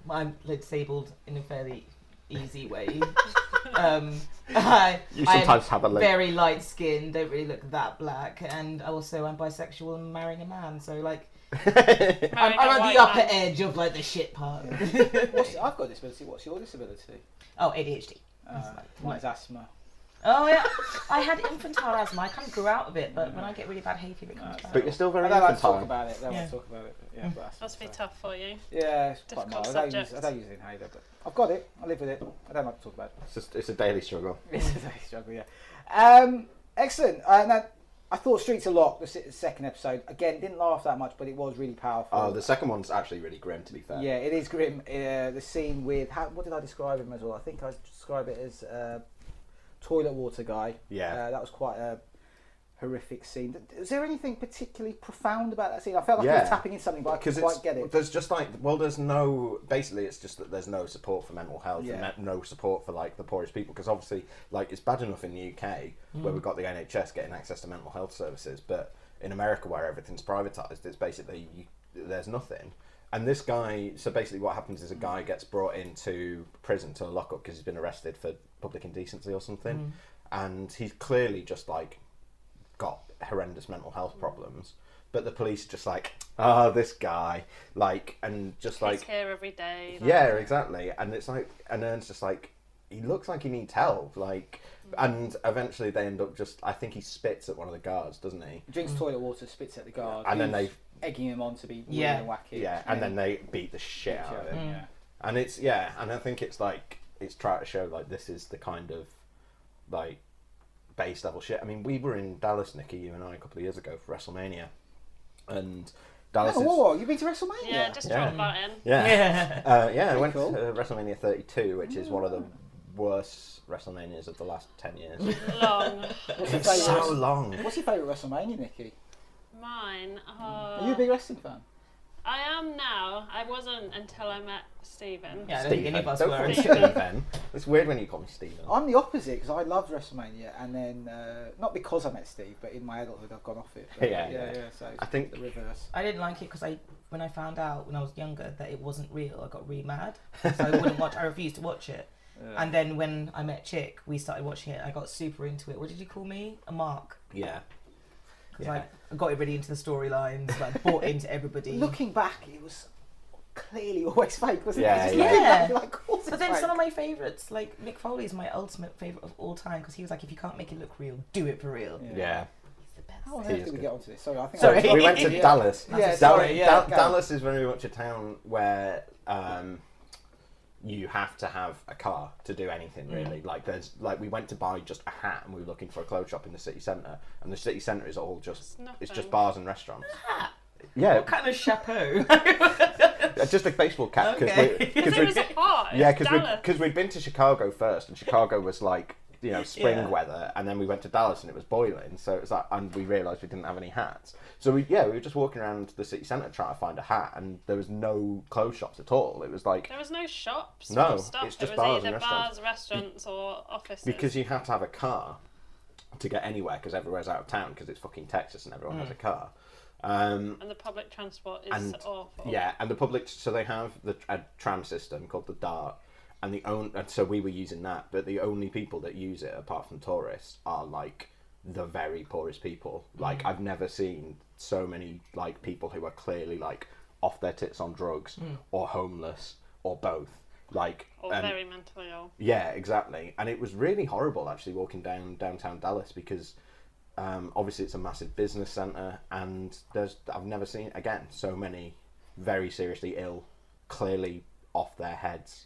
I'm disabled in a fairly easy way. um, I, You I'm sometimes have a link. very light skin, don't really look that black, and also I'm bisexual and marrying a man, so like. I'm, I'm a at the upper man. edge of like the shit part. What's, I've got a disability. What's your disability? oh, ADHD. Uh, mine's asthma. Oh yeah, I had infantile asthma. I kind of grew out of it, but when I get really bad hay fever, it comes back. But you're still very I don't like to talk about it. I don't Yeah. like to talk about it. But yeah, but asthma, Must be so- tough for you. Yeah, it's quite Difficult mild. I don't, use, subject. I don't use an inhaler, but I've got it. I live with it. I don't like to talk about it. It's just it's a daily struggle. It's a very struggle, yeah. Um, excellent. Uh, now, I thought Streets on Lock, the se- second episode, again, didn't laugh that much, but it was really powerful. Oh, the second one's actually really grim. To be fair. Yeah, it is grim. Uh, the scene with how, what did I describe him as well? I think I described it as uh, toilet water guy. Yeah. uh, that was quite a horrific scene. Is there anything particularly profound about that scene? I felt like I Yeah. was tapping in something, but I couldn't quite get it. there's just like well there's no basically it's just that there's no support for mental health Yeah. and no support for like the poorest people because obviously like it's bad enough in the UK where Mm. we've got the NHS getting access to mental health services but in America where everything's privatized it's basically you, there's nothing and this guy so basically what happens is a guy gets brought into prison to a lockup because he's been arrested for public indecency or something. Mm. and he's clearly just like got horrendous mental health mm. problems. But the police are just like oh this guy like and just He's like here every day. like- yeah exactly. And it's like and Earn's just like he looks like he needs help like mm. and eventually they end up just i think he spits at one of the guards doesn't he? He drinks mm. toilet water, spits at the guard, And then who's they- egging him on to be Yeah. wacky. yeah and then they beat the shit out of him Yeah. and it's yeah and i think it's like it's trying to show like this is the kind of like base level shit i mean we were in dallas nikki you and i a couple of years ago for wrestlemania and dallas Oh, is, whoa, whoa, you've been to WrestleMania? Yeah, just Yeah. drop that in. Yeah. Yeah. Uh, yeah, I went cool. to WrestleMania 32, which is one of the worst WrestleManias of the last 10 years. Long. It's so long. What's your favourite WrestleMania, Nikki? Mine. Uh, Are you a big wrestling fan? I am now. I wasn't until I met Stephen. Yeah, I don't think any of us Don't were. call me Stephen. It's weird when you call me Stephen. I'm the opposite because I loved WrestleMania, and then uh, not because I met Steve, but in my adulthood I've gone off it. But Yeah, yeah, yeah. yeah. So I think- the reverse. I didn't like it because I, when I found out when I was younger that it wasn't real, I got really mad. So I wouldn't watch. I refused to watch it. Yeah. And then when I met Chick, we started watching it. I got super into it. What did you call me? A mark. Yeah. Because Yeah. like I got everybody into the storylines, like bought into everybody. Looking back, it was clearly always fake, wasn't Yeah, it? It's just yeah. back, Yeah. you're like, of course But it's then fake. some of my favourites, like Mick Foley, is my ultimate favourite of all time because he was like, if you can't make it look real, do it for real. Yeah. Yeah. He's the best. How on He earth did we good. get onto this? Sorry, I think Sorry. I We went to Yeah. Dallas. Yeah, Dal- sorry, yeah, Dal- Dallas is very much a town where um, you have to have a car to do anything mm. really. Like there's like we went to buy just a hat and we were looking for a clothes shop in the city centre, and the city centre is all just It's it's just bars and restaurants. Yeah, What kind of chapeau? just a baseball cap Okay. we, Because it was a part. yeah, because because we because we'd been to Chicago first, and Chicago was like you know spring Yeah. weather, and then we went to Dallas and it was boiling. So it was like, and we realised we didn't have any hats. So we yeah we were just walking around the city centre trying to find a hat, and there was no clothes shops at all. It was like There was no shops. No, or stuff. it's just it was bars either and restaurants. bars, restaurants, or offices. because you have to have a car to get anywhere because everywhere's out of town because it's fucking Texas and everyone has Mm. a car. Um, and the public transport is and awful. yeah, and the public so they have the a tram system called the Dart, and the own and so we were using that, but the only people that use it apart from tourists are like the very poorest people. Like Mm. I've never seen so many like people who are clearly like off their tits on drugs Mm. or homeless or both. Like Or and- very mentally ill. yeah, exactly. And it was really horrible actually walking down downtown Dallas because um, obviously it's a massive business center, and there's I've never seen again so many very seriously ill, clearly off their heads,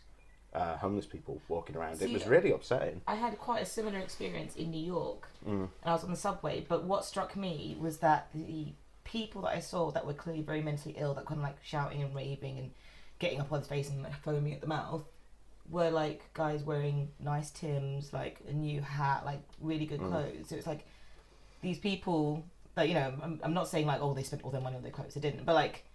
uh, homeless people walking around. it was really upsetting. I had quite a similar experience in New York, Mm. and I was on the subway. But what struck me was that the people that I saw that were clearly very mentally ill, that kind of like shouting and raving and getting up on his face and like, foaming at the mouth, were like guys wearing nice Tims, like a new hat, like really good Mm. clothes. So it's like these people that you know. I'm, I'm not saying like oh they spent all their money on their clothes. They didn't, but like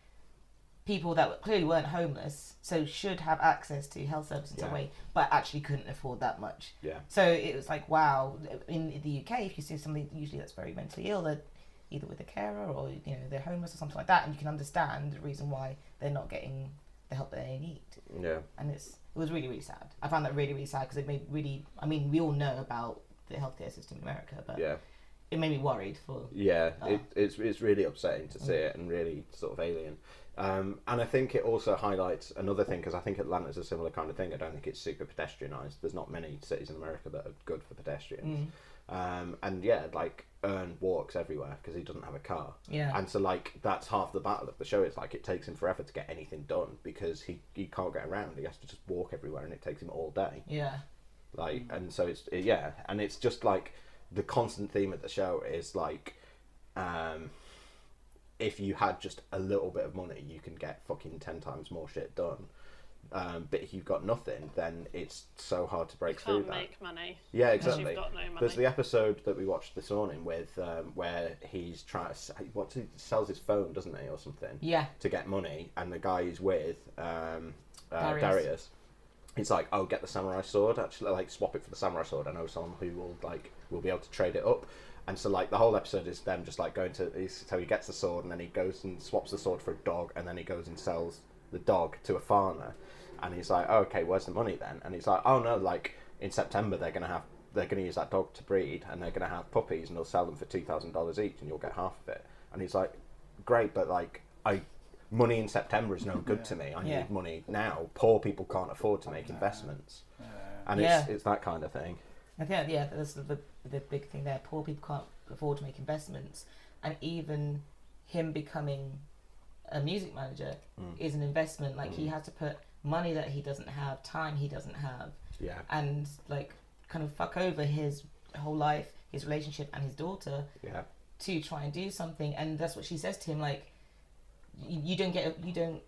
people that clearly weren't homeless, so should have access to health services in some way, but actually couldn't afford that much. Yeah. So it was like, wow. In the UK, if you see somebody usually that's very mentally ill, they're either with a carer or you know they're homeless or something like that, and you can understand the reason why they're not getting the help that they need. Yeah. And it's it was really really sad. I found that really really sad because it made really. I mean, we all know about the healthcare system in America, but Yeah. it made me worried for. Yeah, uh, it, it's it's really upsetting to see Mm. it and really sort of alien. Um, and I think it also highlights another thing because I think Atlanta's a similar kind of thing. I don't think it's super pedestrianised. There's not many cities in America that are good for pedestrians. Um, and yeah, like Earn walks everywhere because he doesn't have a car. Yeah. And so like that's half the battle of the show. It's like it takes him forever to get anything done because he he can't get around. He has to just walk everywhere, and it takes him all day Yeah. like and so it's yeah and it's just like the constant theme of the show is like um if you had just a little bit of money you can get fucking 10 times more shit done um, but you've got nothing then it's so hard to break You through can't that make money yeah exactly you've got no there's the episode that we watched this morning with um, where he's trying to s- what's he sells his phone doesn't he or something Yeah. to get money and the guy he's with um, uh, Darius. Darius it's like, oh, get the samurai sword. Actually, like swap it for the samurai sword. I know someone who will like will be able to trade it up. And so like the whole episode is them just like going to. So he gets the sword and then he goes and swaps the sword for a dog and then he goes and sells the dog to a farmer. And he's like, oh, okay, where's the money then? And he's like, oh no, like in September they're gonna have they're gonna use that dog to breed and they're gonna have puppies and they'll sell them for two thousand dollars each and you'll get half of it. And he's like, great, but like I money in September is no good to me. I Yeah. need money now. Poor people can't afford to make investments, and Yeah. it's it's that kind of thing. I think yeah, that's the, the big thing there. Poor people can't afford to make investments, and even him becoming a music manager Mm. is an investment. Like he Mm. has to put money that he doesn't have, time he doesn't have, Yeah. and like kind of fuck over his whole life, his relationship, and his daughter Yeah. to try and do something. And that's what she says to him, like you, you don't get you don't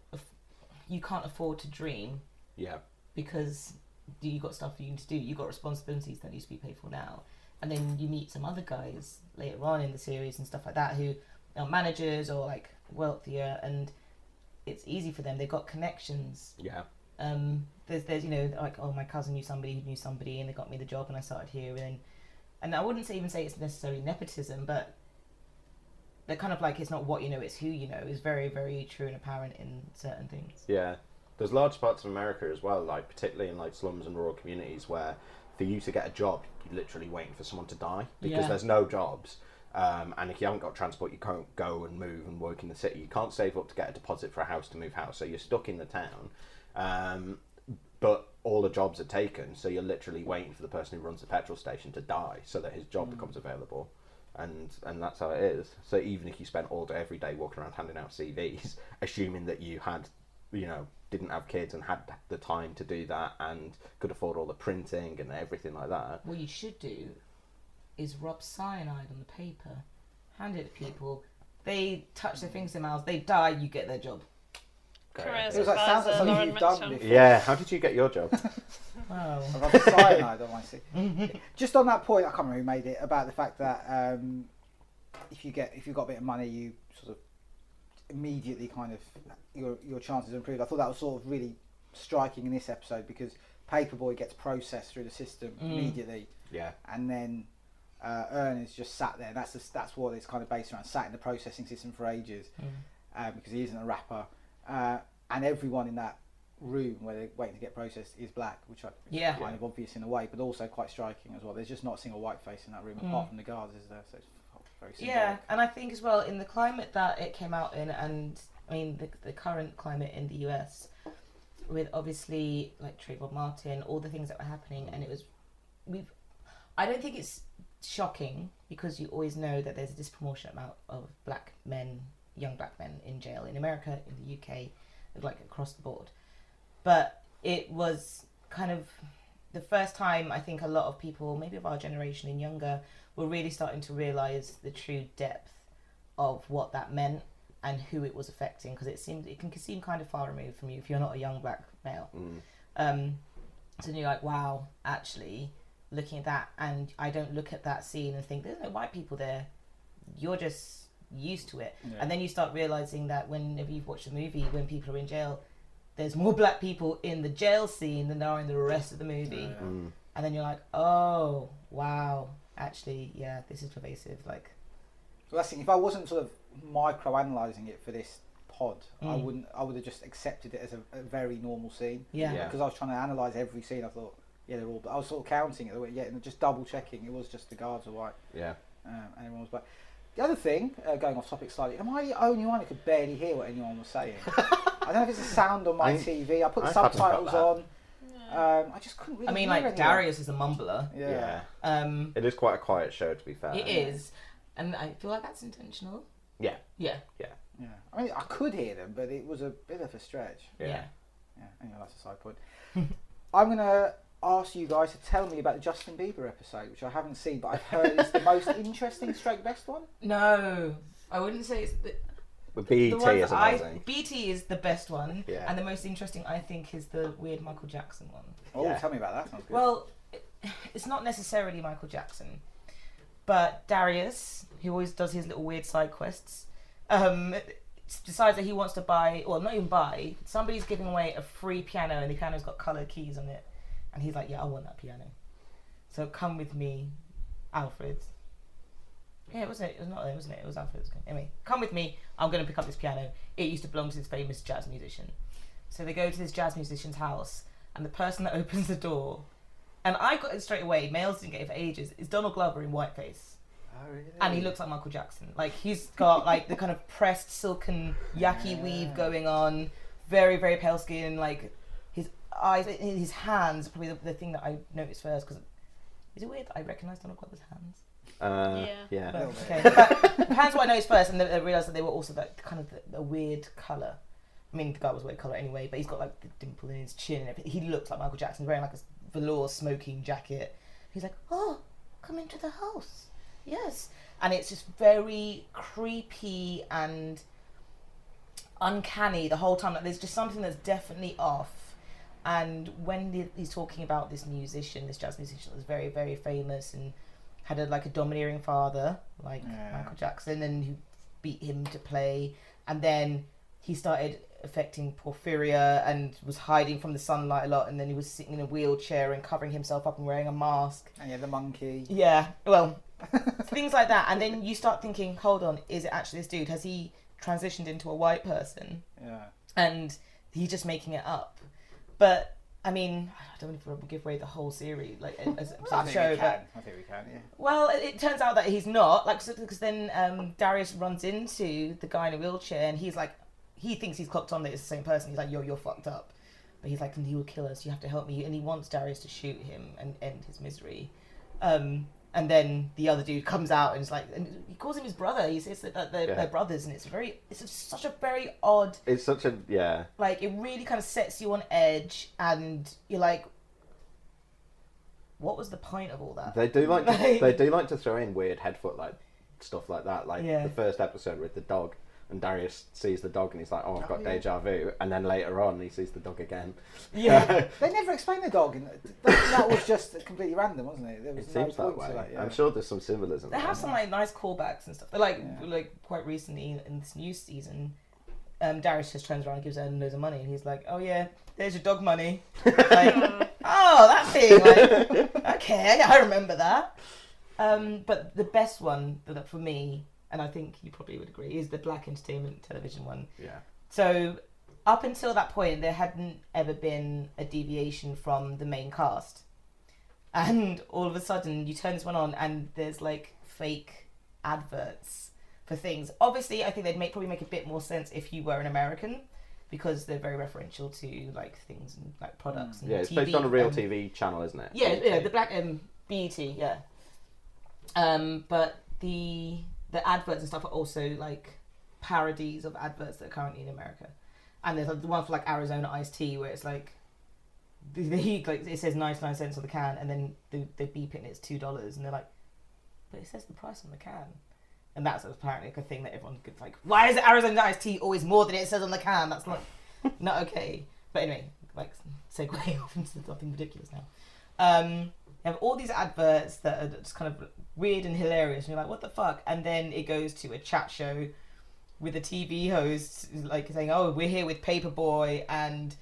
you can't afford to dream Yeah. because you got stuff you need to do. You got responsibilities that need to be paid for now. And then you meet some other guys later on in the series and stuff like that who are managers or like wealthier, and it's easy for them. They've got connections. Yeah. Um, there's there's you know like oh my cousin knew somebody who knew somebody and they got me the job and I started here and then, and I wouldn't say even say it's necessarily nepotism, but they're kind of like it's not what you know, it's who you know. is very very true and apparent in certain things. Yeah. There's large parts of America as well, like particularly in like slums and rural communities, where for you to get a job, you're literally waiting for someone to die because Yeah. there's no jobs. Um, and if you haven't got transport, you can't go and move and work in the city. You can't save up to get a deposit for a house to move house, so you're stuck in the town. Um, but all the jobs are taken, so you're literally waiting for the person who runs the petrol station to die, so that his job becomes available. And and that's how it is. So even if you spent all day every day walking around handing out CVs, assuming that you had, you know, didn't have kids and had the time to do that and could afford all the printing and everything like that. Well, you should do is rub cyanide on the paper, hand it to people. They touch their fingers in their mouths, they die. You get their job. Careers It was like sounds like advisor, something Lauren you've done Mitchell. before. Yeah, how did you get your job? Wow. I've had cyanide on my seat. Just on that point, I can't remember who made it about the fact that um, if you get if you've got a bit of money, you sort of immediately kind of your your chances are improved. I thought that was sort of really striking in this episode because Paperboy gets processed through the system Mm. immediately, Yeah. and then uh, Earnest just sat there. That's the, that's what it's kind of based around. Sat in the processing system for ages um, because he isn't a rapper, uh, and everyone in that room where they're waiting to get processed is black, which I, Yeah. kind of obvious in a way, but also quite striking as well. There's just not a single white face in that room Mm. apart from the guards, is there? So it's very. Yeah, and I think as well in the climate that it came out in, and I mean the, the current climate in the US, with obviously like Trayvon Martin, all the things that were happening, and it was, we've, I don't think it's shocking because you always know that there's a disproportionate amount of black men, young black men in jail in America, in the UK, like across the board, but it was kind of the first time I think a lot of people, maybe of our generation and younger, were really starting to realize the true depth of what that meant and who it was affecting because it seemed it can seem kind of far removed from you if you're not a young black male. Mm. Um, so then you're like, wow, actually, looking at that, and I don't look at that scene and think there's no white people there. You're just used to it, Yeah. and then you start realizing that whenever you've watched a movie, when people are in jail, there's more black people in the jail scene than there are in the rest of the movie, Mm. and then you're like, oh, wow, actually, yeah, this is pervasive. Like, Well, that's the. If I wasn't sort of micro analysing it for this pod, I Mm. wouldn't. I would have just accepted it as a, a very normal scene. Yeah. Yeah. Because I was trying to analyse every scene. I thought, yeah, they're all. But I was sort of counting it. Yeah, and just double checking. It was just the guards were white. Yeah. Um, and everyone was black. The other thing, uh, going off topic slightly, am I the only one who could barely hear what anyone was saying? I don't know if it's the sound on my I- TV. I put the I subtitles on. Um, I just couldn't really. I mean, hear like anyone. Darius is a mumbler. Yeah. Yeah. Um, It is quite a quiet show, to be fair. it is, and I feel like that's intentional. Yeah. Yeah. Yeah. Yeah. I mean, I could hear them, but it was a bit of a stretch. Yeah. Yeah. Yeah. Anyway, that's a side point. I'm gonna ask you guys to tell me about the Justin Bieber episode, which I haven't seen, but I've heard is the most interesting, stroke best one. No, I wouldn't say it's the. But the BET ones is I- amazing. BET is the best one, Yeah. and the most interesting I think is the weird Michael Jackson one. Oh, Yeah. tell me about that. Sounds good. Well, it, it's not necessarily Michael Jackson, but Darius, who always does his little weird side quests, um, decides that he wants to buy, well, not even buy. Somebody's giving away a free piano, and the piano's got colored keys on it, and he's like, "Yeah, I want that piano." So come with me, Alfred. Yeah, it wasn't. It was not. It wasn't. It, it was Alfred. Anyway, come with me. I'm going to pick up this piano. It used to belong to this famous jazz musician. So they go to this jazz musician's house, and the person that opens the door, and I got it straight away. Males didn't get it for ages. Is Donald Glover in whiteface, oh, really? and he looks like Michael Jackson. Like he's got like the kind of pressed silken yaki weave going on, very very pale skin. Like eyes, his hands. Probably the, the thing that I noticed first because. Is it weird that I recognise Donald Glover's hands? Uh, Yeah. yeah. But, okay. But hands what I noticed first, and then I realised that they were also that kind of the, the weird colour. I mean, the guy was weird colour anyway, but he's got like the dimple in his chin and everything. He looks like Michael Jackson, wearing like a velour smoking jacket. He's like, "Oh, come into the house." Yes, and it's just very creepy and uncanny the whole time. Like, there's just something that's definitely off. And when he's talking about this musician, this jazz musician that was very, very famous and had a, like a domineering father, like Yeah. Michael Jackson, and who beat him to play. And then he started affecting porphyria and was hiding from the sunlight a lot. And then he was sitting in a wheelchair and covering himself up and wearing a mask. And yeah, the monkey. Yeah, well, things like that. And then you start thinking, hold on, is it actually this dude? Has he transitioned into a white person? Yeah. and he's just making it up. But I mean, I don't know if we'll give away the whole series, like as, a think show. we But can. I think we can. Yeah. well, it, it turns out that he's not. Like, because then um, Darius runs into the guy in a wheelchair, and he's like, he thinks he's clocked on that it's the same person. He's like, yo, you're fucked up. But he's like, and he will kill us. You have to help me. And he wants Darius to shoot him and end his misery. Um, and then the other dude comes out and is like, and he calls him his brother. He says that they're, Yeah. they're brothers, and it's very, it's just such a very odd It's such a yeah. like it really kind of sets you on edge and you're like what was the point of all that They do like to, they do like to throw in weird head foot like stuff like that. Like Yeah. the first episode with the dog and Darius sees the dog and he's like, "Oh, I've Oh, got yeah. deja vu," and then later on he sees the dog again. Yeah, they never explained the dog. In that, that was just completely random, wasn't it? There was it no seems that way. that. Yeah. I'm sure there's some symbolism. They have some like nice callbacks and stuff. But like like quite recently in this new season, um, Darius just turns around and gives Erlen loads of money, and he's like, "Oh yeah, there's your dog money." like, oh, that thing. Like, okay, I remember that. Um, but the best one for me, and I think you probably would agree, is the Black Entertainment Television one. Yeah. So up until that point, there hadn't ever been a deviation from the main cast, and all of a sudden you turn this one on, and there's like fake adverts for things. Obviously, I think they'd make probably make a bit more sense if you were an American, because they're very referential to like things and like products. And Yeah, it's TV, based on a real um, TV channel, isn't it? yeah, yeah, the black um, BET, yeah. Um, but the the adverts and stuff are also like parodies of adverts that are currently in America. And there's like, the one for like Arizona iced tea where it's like the, heat like it says ninety nine cents on the can and then they, beep it and it's two dollars and they're like, but it says the price on the can. And that's apparently like a thing that everyone could like. Why is Arizona iced tea always more than it says on the can? That's not not okay. But anyway, like segue off into something ridiculous now. Um, you have all these adverts that are just kind of weird and hilarious, and you're like, what the fuck? And then it goes to a chat show with a TV host like saying, "Oh, we're here with Paperboy and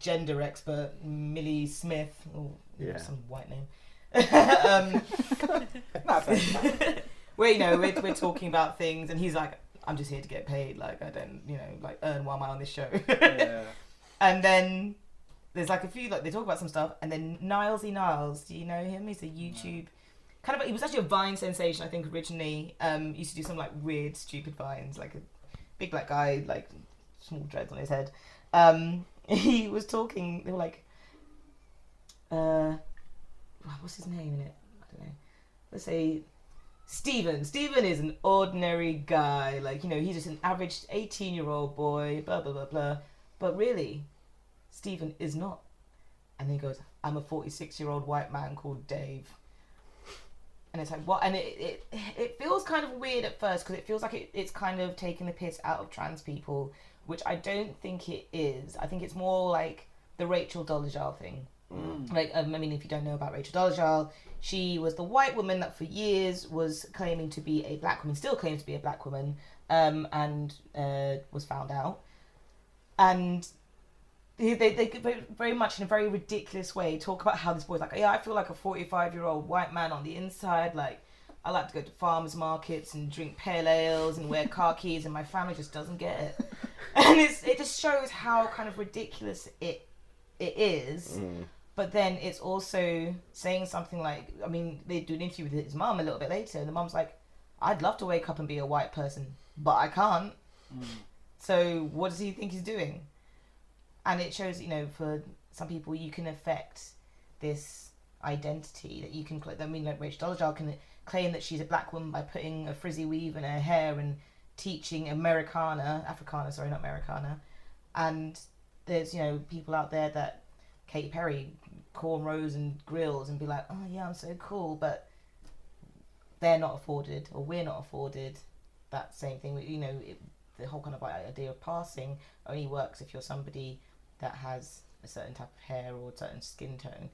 gender expert Millie Smith." Oh, Yeah. some white name. um, where you know we're, we're talking about things, and he's like, "I'm just here to get paid. Like I don't, you know, like earn while I'm on this show." And then there's like a few like they talk about some stuff, and then Nilesy Niles. Do you know him? He's a YouTube kind of. He was actually a Vine sensation, I think, originally. Um, used to do some like weird, stupid vines, like a big black guy, like small dreads on his head. Um, he was talking. They were like, uh, what's his name in it? I don't know. Let's say Steven. Steven is an ordinary guy. Like, you know, he's just an average 18 year old boy, blah, blah, blah, blah. But really, Steven is not. And he goes, I'm a 46 year old white man called Dave. And it's like, what? And it, it, it feels kind of weird at first because it feels like it, it's kind of taking the piss out of trans people, which I don't think it is. I think it's more like the Rachel Dolezal thing. Like, um, I mean, if you don't know about Rachel Dolezal, she was the white woman that for years was claiming to be a black woman, still claims to be a black woman, um, and uh, was found out. And they, they, they very- very much in a very ridiculous way talk about how this boy's like, yeah, I feel like a 45 year old white man on the inside. Like, I like to go to farmers markets and drink pale ales and wear car keys, and my family just doesn't get it. And it's, it just shows how kind of ridiculous it it is. Mm. But then it's also saying something like, I mean, they do an interview with his mum a little bit later, and the mum's like, I'd love to wake up and be a white person, but I can't. Mm. So what does he think he's doing? And it shows, you know, for some people, you can affect this identity that you can. cl- I mean, like Rachel Dolezal can claim that she's a black woman by putting a frizzy weave in her hair and teaching Americana, Africana, sorry, not Americana. And there's, you know, people out there that Katy Perry cornrows and grills and be like, oh yeah, I'm so cool, but they're not afforded or we're not afforded that same thing. You know, it, the whole kind of idea of passing only works if you're somebody that has a certain type of hair or a certain skin tone.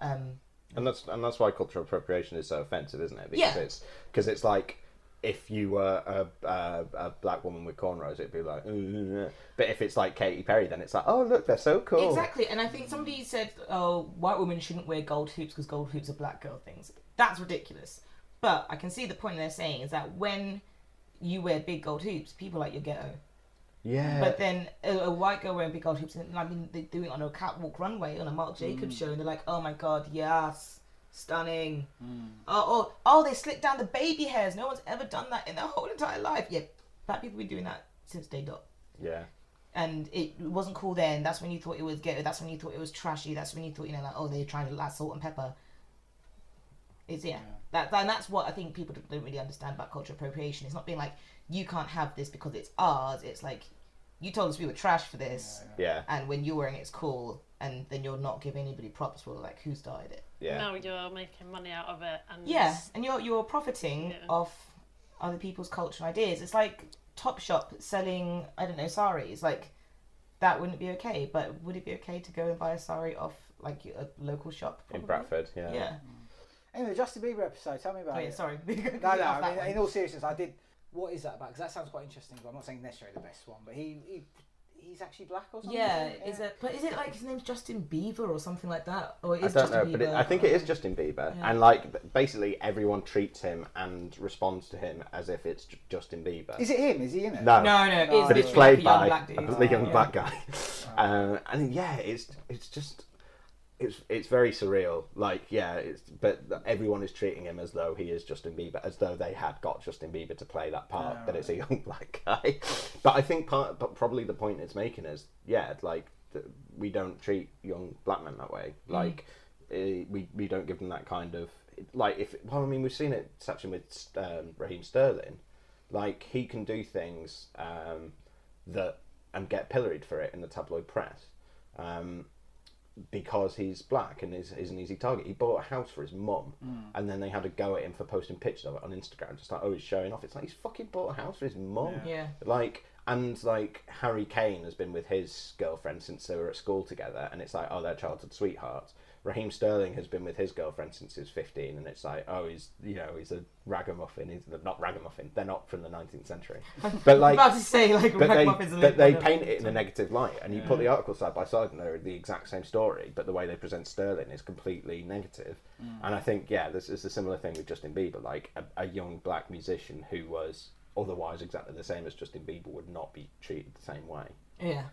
Um, And that's and that's why cultural appropriation is so offensive, isn't it? Because Yeah. it's because it's like if you were a, a, a black woman with cornrows, it'd be like, "Ugh." but if it's like Katy Perry, then it's like, oh look, they're so cool. Exactly, and I think somebody said, "Oh, white women shouldn't wear gold hoops because gold hoops are black girl things." That's ridiculous. But I can see the point they're saying is that when you wear big gold hoops, people like your ghetto. Yeah. But then a, a white girl wearing big gold hoops, and I mean, they do it on a catwalk runway on a Marc Jacobs Mm. show, and they're like, "Oh my god, yes, stunning." Oh, oh, oh, they slick down the baby hairs. No one's ever done that in their whole entire life. Yeah, black people have been doing that since day dot. Yeah. And it wasn't cool then. That's when you thought it was ghetto. That's when you thought it was trashy. That's when you thought, you know, like, oh, they're trying to like salt and pepper. It's yeah. That and that's what I think people don't- don't really understand about cultural appropriation. It's not being like you can't have this because it's ours. It's like you told us we were trash for this. Yeah. And when you're wearing it, it's cool. And then you're not giving anybody props for like who started it. Yeah. Now you're making money out of it, and Yeah, and you're you're profiting Yeah. off other people's culture and ideas. It's like Topshop selling I don't know saris, like that wouldn't be okay. But would it be okay to go and buy a sari off like a local shop In? Bradford, yeah. Yeah. Mm. Anyway, Justin Bieber episode. Tell me about Oh, yeah, it. sorry. no, no. I mean, in all seriousness, I did. What is that about? Because that sounds quite interesting. But I'm not saying necessarily the best one. But he, he he's actually black or something. Yeah, is it? But is it like his name's Justin Bieber or something like that? Or it I don't Justin know, but it, I think it is Justin Bieber, Yeah. and like basically everyone treats him and responds to him as if it's J- Justin Bieber. Is it him? Is he in it? No, No, no, it's but it's played like a young by black dude. a young Yeah. black guy, uh, and yeah, it's it's just it's it's very surreal. Like yeah, it's but everyone is treating him as though he is Justin Bieber, as though they had got Justin Bieber to play that part, Yeah, but it's a young black guy. but I think part, but probably the point it's making is yeah, like we don't treat young black men that way. Mm. Like eh, we we don't give them that kind of like if well, I mean we've seen it such with um, Raheem Sterling, like he can do things um, that and get pilloried for it in the tabloid press. Um, because he's black and is, is an easy target. He bought a house for his mum, Mm. and then they had a go at him for posting pictures of it on Instagram, just like, oh, he's showing off. It's like he's fucking bought a house for his mum. Yeah. Yeah. Like, and like Harry Kane has been with his girlfriend since they were at school together, and it's like, oh, they're childhood sweethearts. Raheem Sterling has been with his girlfriend since he was 15, and it's like, oh, he's, you know, he's a ragamuffin. He's not ragamuffin. They're not from the 19th century. But like, about to say, like, but they, but they paint it in a negative light, and you put the article side by side, and they're the exact same story, but the way they present Sterling is completely negative. Mm. And I think, yeah, this is a similar thing with Justin Bieber. Like a, a young black musician who was otherwise exactly the same as Justin Bieber would not be treated the same way. Yeah.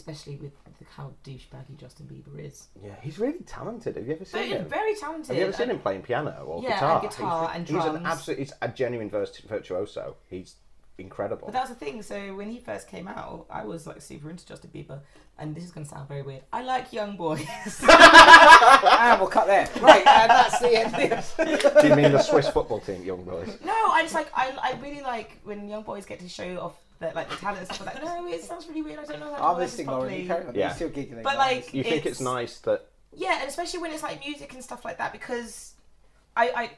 Especially with the, how douchebaggy Justin Bieber is. Yeah, he's really talented. Have you ever seen Very, him? very talented. Have you ever seen him playing piano or Yeah, guitar? and guitar he's, and He's an absolute, he's a genuine virtuoso. He's incredible. But that's the thing. So when he first came out, I was like super into Justin Bieber, and this is gonna sound very weird. I like young boys. and ah, we'll cut there. Right, and that's the end. of the. Do you mean the Swiss football team, young boys? no, I just like I, I really like when young boys get to show off their like the talent and stuff like that. No, it sounds really weird. I don't know how to I'm word this listening, Lauren. properly. You carry on. Yeah. You're still giggling. But, like. You think it's It's- nice that Yeah, and especially when it's like music and stuff like that, because I I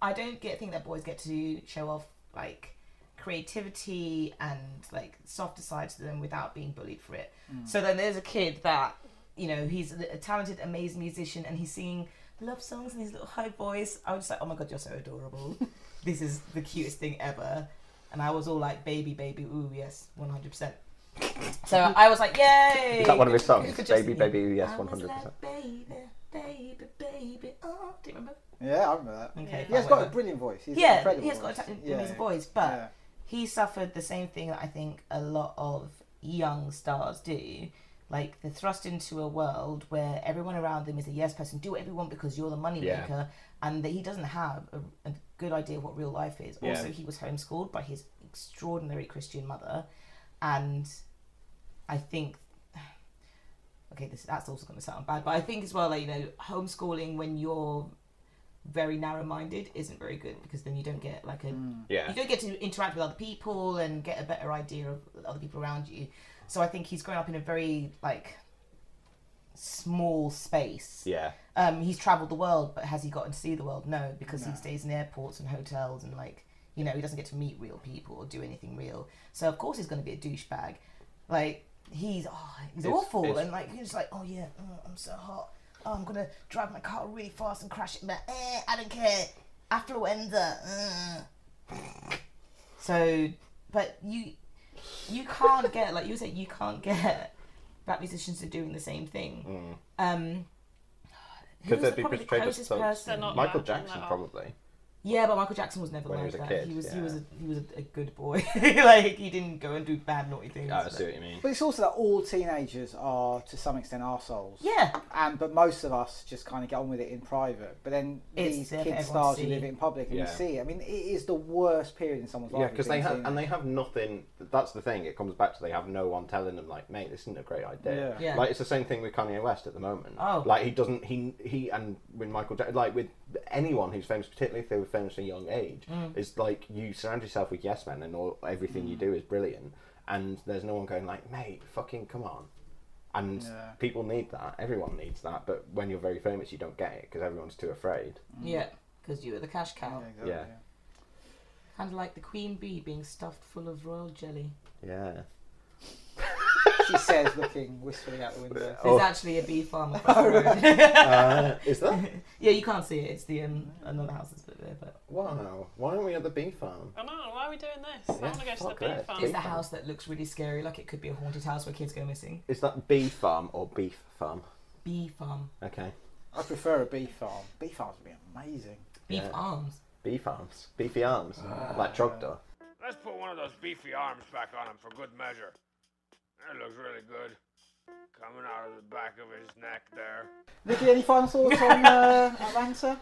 I don't get think that boys get to show off like creativity and like softer sides to them without being bullied for it. Mm. So then there's a kid that you know he's a, a talented, amazing musician, and he's singing love songs in his little high voice. I was just like, oh my god, you're so adorable. this is the cutest thing ever. And I was all like, baby, baby, ooh, yes, 100%. So I was like, yay! Is that one of his Good- good songs? for Justin Baby, baby, Bieber. yes, I was 100%. like, baby, baby, baby, oh, do you remember? Yeah, I remember that. Okay, He has got a brilliant voice. He's yeah, incredible he has got voice. an Yeah, amazing yeah. voice, but Yeah. he suffered the same thing that I think a lot of young stars do. Like they're thrust into a world where everyone around them is a yes person, do whatever you want because you're the money Yeah. maker, and that he doesn't have a, a good idea of what real life is. Yeah. Also, he was homeschooled by his extraordinary Christian mother, and I think okay, this that's also going to sound bad, but I think as well, like, you know, homeschooling when you're very narrow-minded isn't very good because then you don't get like a hmm. Yeah. you don't get to interact with other people and get a better idea of other people around you. So I think he's grown up in a very like small space. Yeah. Um, he's travelled the world, but has he gotten to see the world? No, because No. he stays in airports and hotels and like you know he doesn't get to meet real people or do anything real. So of course he's going to be a douchebag. Like he's oh, he's It's- awful it's- and like he's like oh yeah oh, I'm so hot. Oh, I'm gonna drive my car really fast and crash it. But eh, I don't care. Affluenza. uh. So, but you you can't get like you said you can't get black musicians are doing the same thing. Um, Because who's they'd be probably the portrayed as closest person? Michael Jackson, at all. probably. Yeah, but Michael Jackson was never When he like was a that. kid, he was he was a, he was a, a good boy. like he didn't go and do bad naughty things. I but- see what you mean. But it's also that all teenagers are to some extent arseholes. Yeah. And but most of us just kind of get on with it in private. But then It's these kid stars who live it in public and Yeah. you see it. I mean, it is the worst period in someone's life. Yeah, because they have, and they have nothing. That's the thing. It comes back to they have no one telling them like, mate, this isn't a great idea. Yeah. Yeah. Like it's the same thing with Kanye West at the moment. Oh. like he doesn't. He he and with Michael Jackson, like with anyone who's famous, particularly if they were famous at a young age, Mm. is like you surround yourself with yes men and all everything you do is brilliant, and there's no one going like, mate, fucking come on. And Yeah. people need that. Everyone needs that. But when you're very famous, you don't get it because everyone's too afraid. Yeah, because you were the cash cow. Yeah, exactly, Yeah. Kind of like the queen bee being stuffed full of royal jelly. Yeah. She says, looking wistfully out the window. There's Oh. actually a bee farm across the road. Uh, is there? yeah, you can't see it. It's the um, another house that's there, but Wow. Why aren't we at the bee farm? I know. Why are we doing this? I want to go to the bee that. farm. it's the house that looks really scary, like it could be a haunted house where kids go missing. Is that bee farm or beef farm? Bee farm, Okay. I prefer a bee farm. Bee farms would be amazing. beef Yeah. arms. Bee farms. Beefy arms. like Trogdor. Let's put one of those beefy arms back on him for good measure. That looks really good. Coming out of the back of his neck there. Nikki, any final thoughts on uh, Atlanta?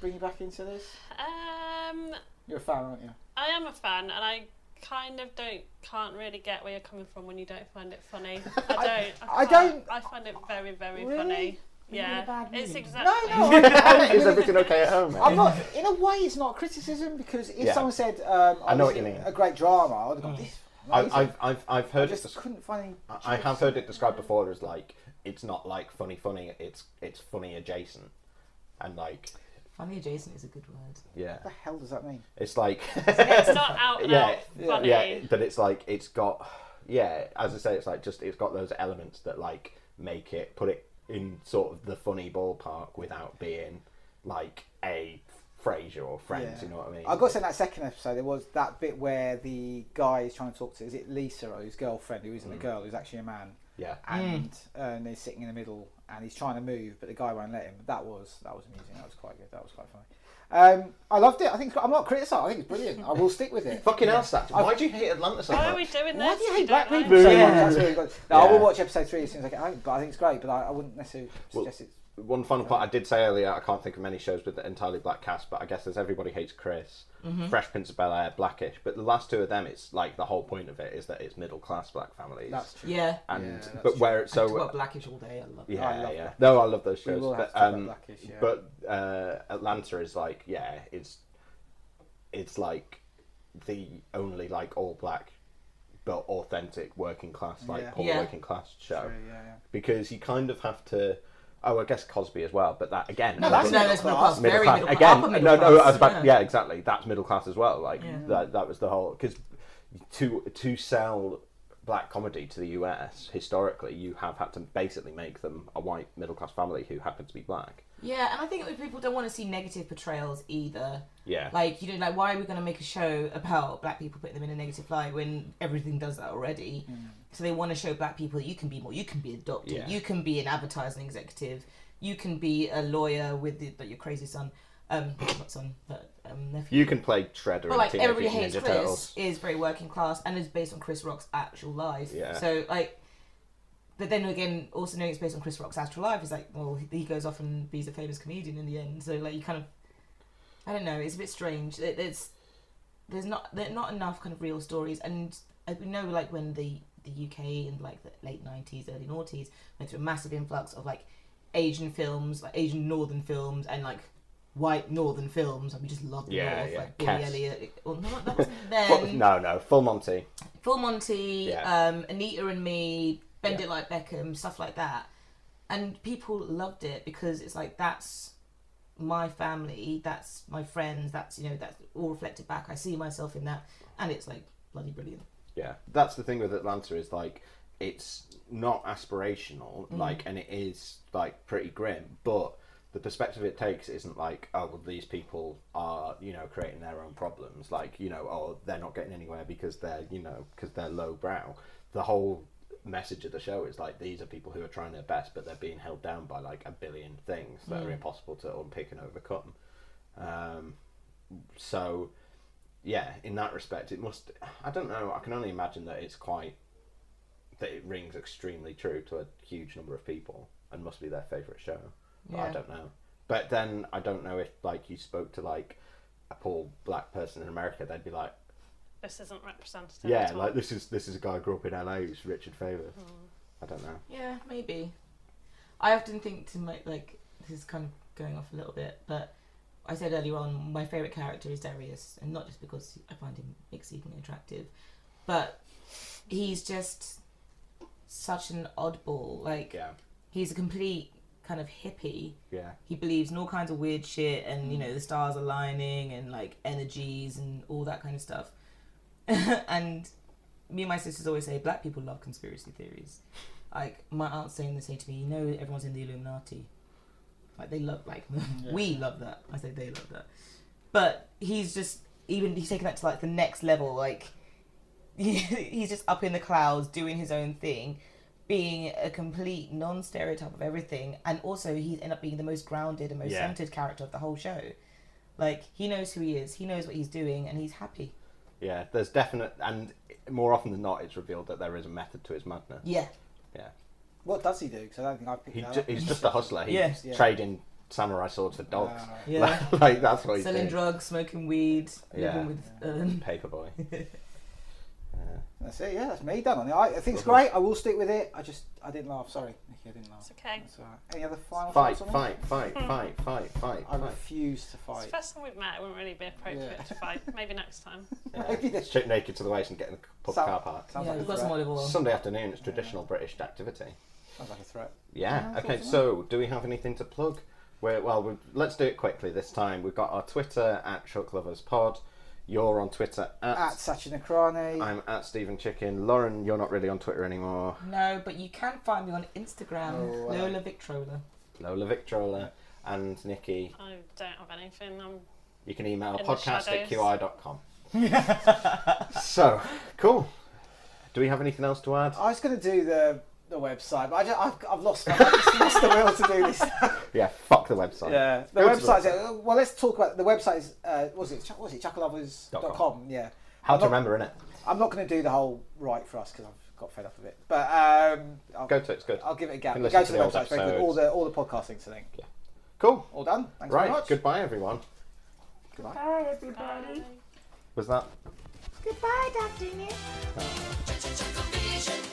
Bring you back into this. Um, You're a fan, aren't you? I am a fan, and I kind of don't can't really get where you're coming from when you don't find it funny. I don't. I, I can't- don't- I find it very, very Really? funny. Are you in Yeah, it's exactly. No, no. I, I, Is everything okay at home? I'm not. In a way, it's not criticism because if Yeah. someone said, um, I know what you mean. a great drama," I'd have gone, "This." I, amazing." I've, I've, I've heard it. just des- couldn't find any. I I have heard it described before as like it's not like funny, funny. It's it's funny adjacent, and like Funny adjacent is a good word. yeah, What the hell does that mean? it's like It's not out and yeah, out funny. yeah, but it's like it's got yeah. As I say, it's like just it's got those elements that like make it put it in sort of the funny ballpark without being like a Frasier or Friends. You know what I mean? I got to say in that second episode, there was that bit where the guy is trying to talk to. Is it Lisa or his girlfriend, who isn't a girl, who's actually a man, yeah. and uh, and they're sitting in the middle, and he's trying to move, but the guy won't let him. That was that was amusing. That was quite good. That was quite funny. Um, I loved it. I think I'm not criticising. I think it's brilliant. I will stick with it. Fucking hell, Sats. Why do you hate Atlanta so Why much? are we doing this? Why do you hate black people like so it? much? That's really good. No, I will watch episode three as soon as I get home. But I think it's great. But I, I wouldn't necessarily Well, suggest it. One final part I did say earlier, I can't think of many shows with the entirely black cast, but I guess there's everybody hates Chris, Mm-hmm. Fresh Prince of Bel Air, Blackish. But the last two of them, it's like the whole point of it is that it's middle class black families. That's true. Yeah. and Yeah, that's but where it's so talk about Blackish all day. I love yeah, I love yeah. Black- No, I love those We shows. will have but to um, Blackish, yeah. but uh, Atlanta is like yeah, it's it's like the only like all black but authentic working class like Yeah. poor Yeah. working class show True, yeah, yeah. because you kind of have to. Oh, I guess Cosby as well, but that again. No, that's No, middle that's middle class. middle class middle again. no, middle no, I class, about yeah. yeah. exactly. That's middle class as well. Like Yeah. that. That was the whole because to to sell black comedy to the US historically, you have had to basically make them a white middle class family who happen to be black. Yeah, and I think that people don't want to see negative portrayals either. Yeah. Like, you know, like why are we going to make a show about black people putting them in a negative light when everything does that already? So they want to show black people that you can be more. You can be a doctor. Yeah. You can be an advertising executive. You can be a lawyer with the, but your crazy son, um, not son, but um, nephew. You can play Shredder But in like Teenage everybody Mutant hates Ninja Chris Turtles. is very working class and is based on Chris Rock's actual life. Yeah. So like, but then again, also knowing it's based on Chris Rock's actual life is like, well, he goes off and he's a famous comedian in the end. So like, you kind of, I don't know, it's a bit strange. It, it's there's not there not enough kind of real stories, and I know like when the the UK in like the late nineties, early noughties went through a massive influx of like Asian films, like Asian northern films, and like white northern films, and we just loved them Yeah, off, yeah. like Billy Elliot. Well, no, that wasn't Full- then. no, no, Full Monty. Full Monty, Yeah. um, Anita and Me, Bend Yeah. It Like Beckham, stuff like that. And people loved it because it's like that's my family, that's my friends, that's you know, that's all reflected back. I see myself in that and it's like bloody brilliant. Yeah, that's the thing with Atlanta is like it's not aspirational, Mm. like, and it is like pretty grim, but the perspective it takes isn't like, oh, well, these people are, you know, creating their own problems, like, you know, oh, they're not getting anywhere because they're, you know, because they're lowbrow. The whole message of the show is like these are people who are trying their best, but they're being held down by like a billion things that are Mm. impossible to unpick and overcome. Um, so yeah, in that respect, it must. I don't know. I can only imagine that it's quite that it rings extremely true to a huge number of people and must be their favorite show. But I don't know. But then I don't know if like you spoke to like a poor black person in America, they'd be like, This isn't representative. yeah, at all. like this is this is a guy who grew up in LA who's Richard Favor. Hmm. I don't know. Yeah, maybe. I often think to my like this is kind of going off a little bit, but I said earlier on my favorite character is Darius, and not just because I find him exceedingly attractive, but he's just such an oddball. Like Yeah. he's a complete kind of hippie. Yeah. He believes in all kinds of weird shit and you hmm. know the stars aligning and like energies and all that kind of stuff. and me and my sisters always say black people love conspiracy theories. Like my aunt's saying the same to me. You know, everyone's in the Illuminati. Like they love, like we love that. I say they love that. But he's just even he's taking that to like the next level. Like he's just up in the clouds doing his own thing, being a complete non-stereotype of everything, and also he's ended up being the most grounded and most Yeah. centered character of the whole show. Like he knows who he is, he knows what he's doing, and he's happy. Yeah, there's definite, and more often than not, it's revealed that there is a method to his madness. Yeah. Yeah. What does he do? Because I don't think I've picked He that ju- up. he's just a hustler. He's Yeah. Yeah. trading samurai swords for dogs. Ah. Yeah. like, like, that's what he's doing. Selling doing. drugs, smoking weed, Yeah. living with um, Paperboy. That's it. Yeah, that's me done on it. I, I think it's great. I will stick with it. I just I didn't laugh. Sorry, Nikki, I didn't laugh. It's okay. That's all right. Any other final Fight, thoughts on it? fight, fight, hmm. fight, fight, fight, I fight. refuse to It's fight. the first time we've met. It wouldn't really be appropriate Yeah. to fight. Maybe next time. Maybe this- Strip naked to the waist and get in the pub Sound- car park. sounds Yeah, like a we've got some threat. olive oil. Sunday afternoon, it's traditional British activity. Sounds like a threat. Yeah. Yeah, Okay. So, do we have anything to plug? We're, well, we let's do it quickly this time. We've got our Twitter at Chuck Lovers Pod. You're on Twitter at. At Sachin Akrani. I'm at Stephen Chicken. Lauren, you're not really on Twitter anymore. No, but you can find me on Instagram, Oh, wow. Lola Victrola. Lola Victrola and Nikki. I don't have anything. I'm You can email In the podcast at shadows. qi.com. so, cool. Do we have anything else to add? I was going to do the the website, but I just, I've, I've lost I've lost the will to do this. Yeah, fuck the website. yeah, the Go to website's uh, well. Let's talk about the website. Is uh, was it? Ch- what was it chucklelovers.com? Yeah. How I'm to not- remember, innit? I'm not going to do the whole right for us because I've got fed up of it. But um, I'll, Go to it, it's good. I'll give it a You gap. can Go to to the the website. Very good. All the all the podcast links. I think. Yeah. Cool. All done. Thanks right. very much. Goodbye, everyone. Goodbye. Bye, everybody. Was that? Goodbye, Dr. Nick. Oh.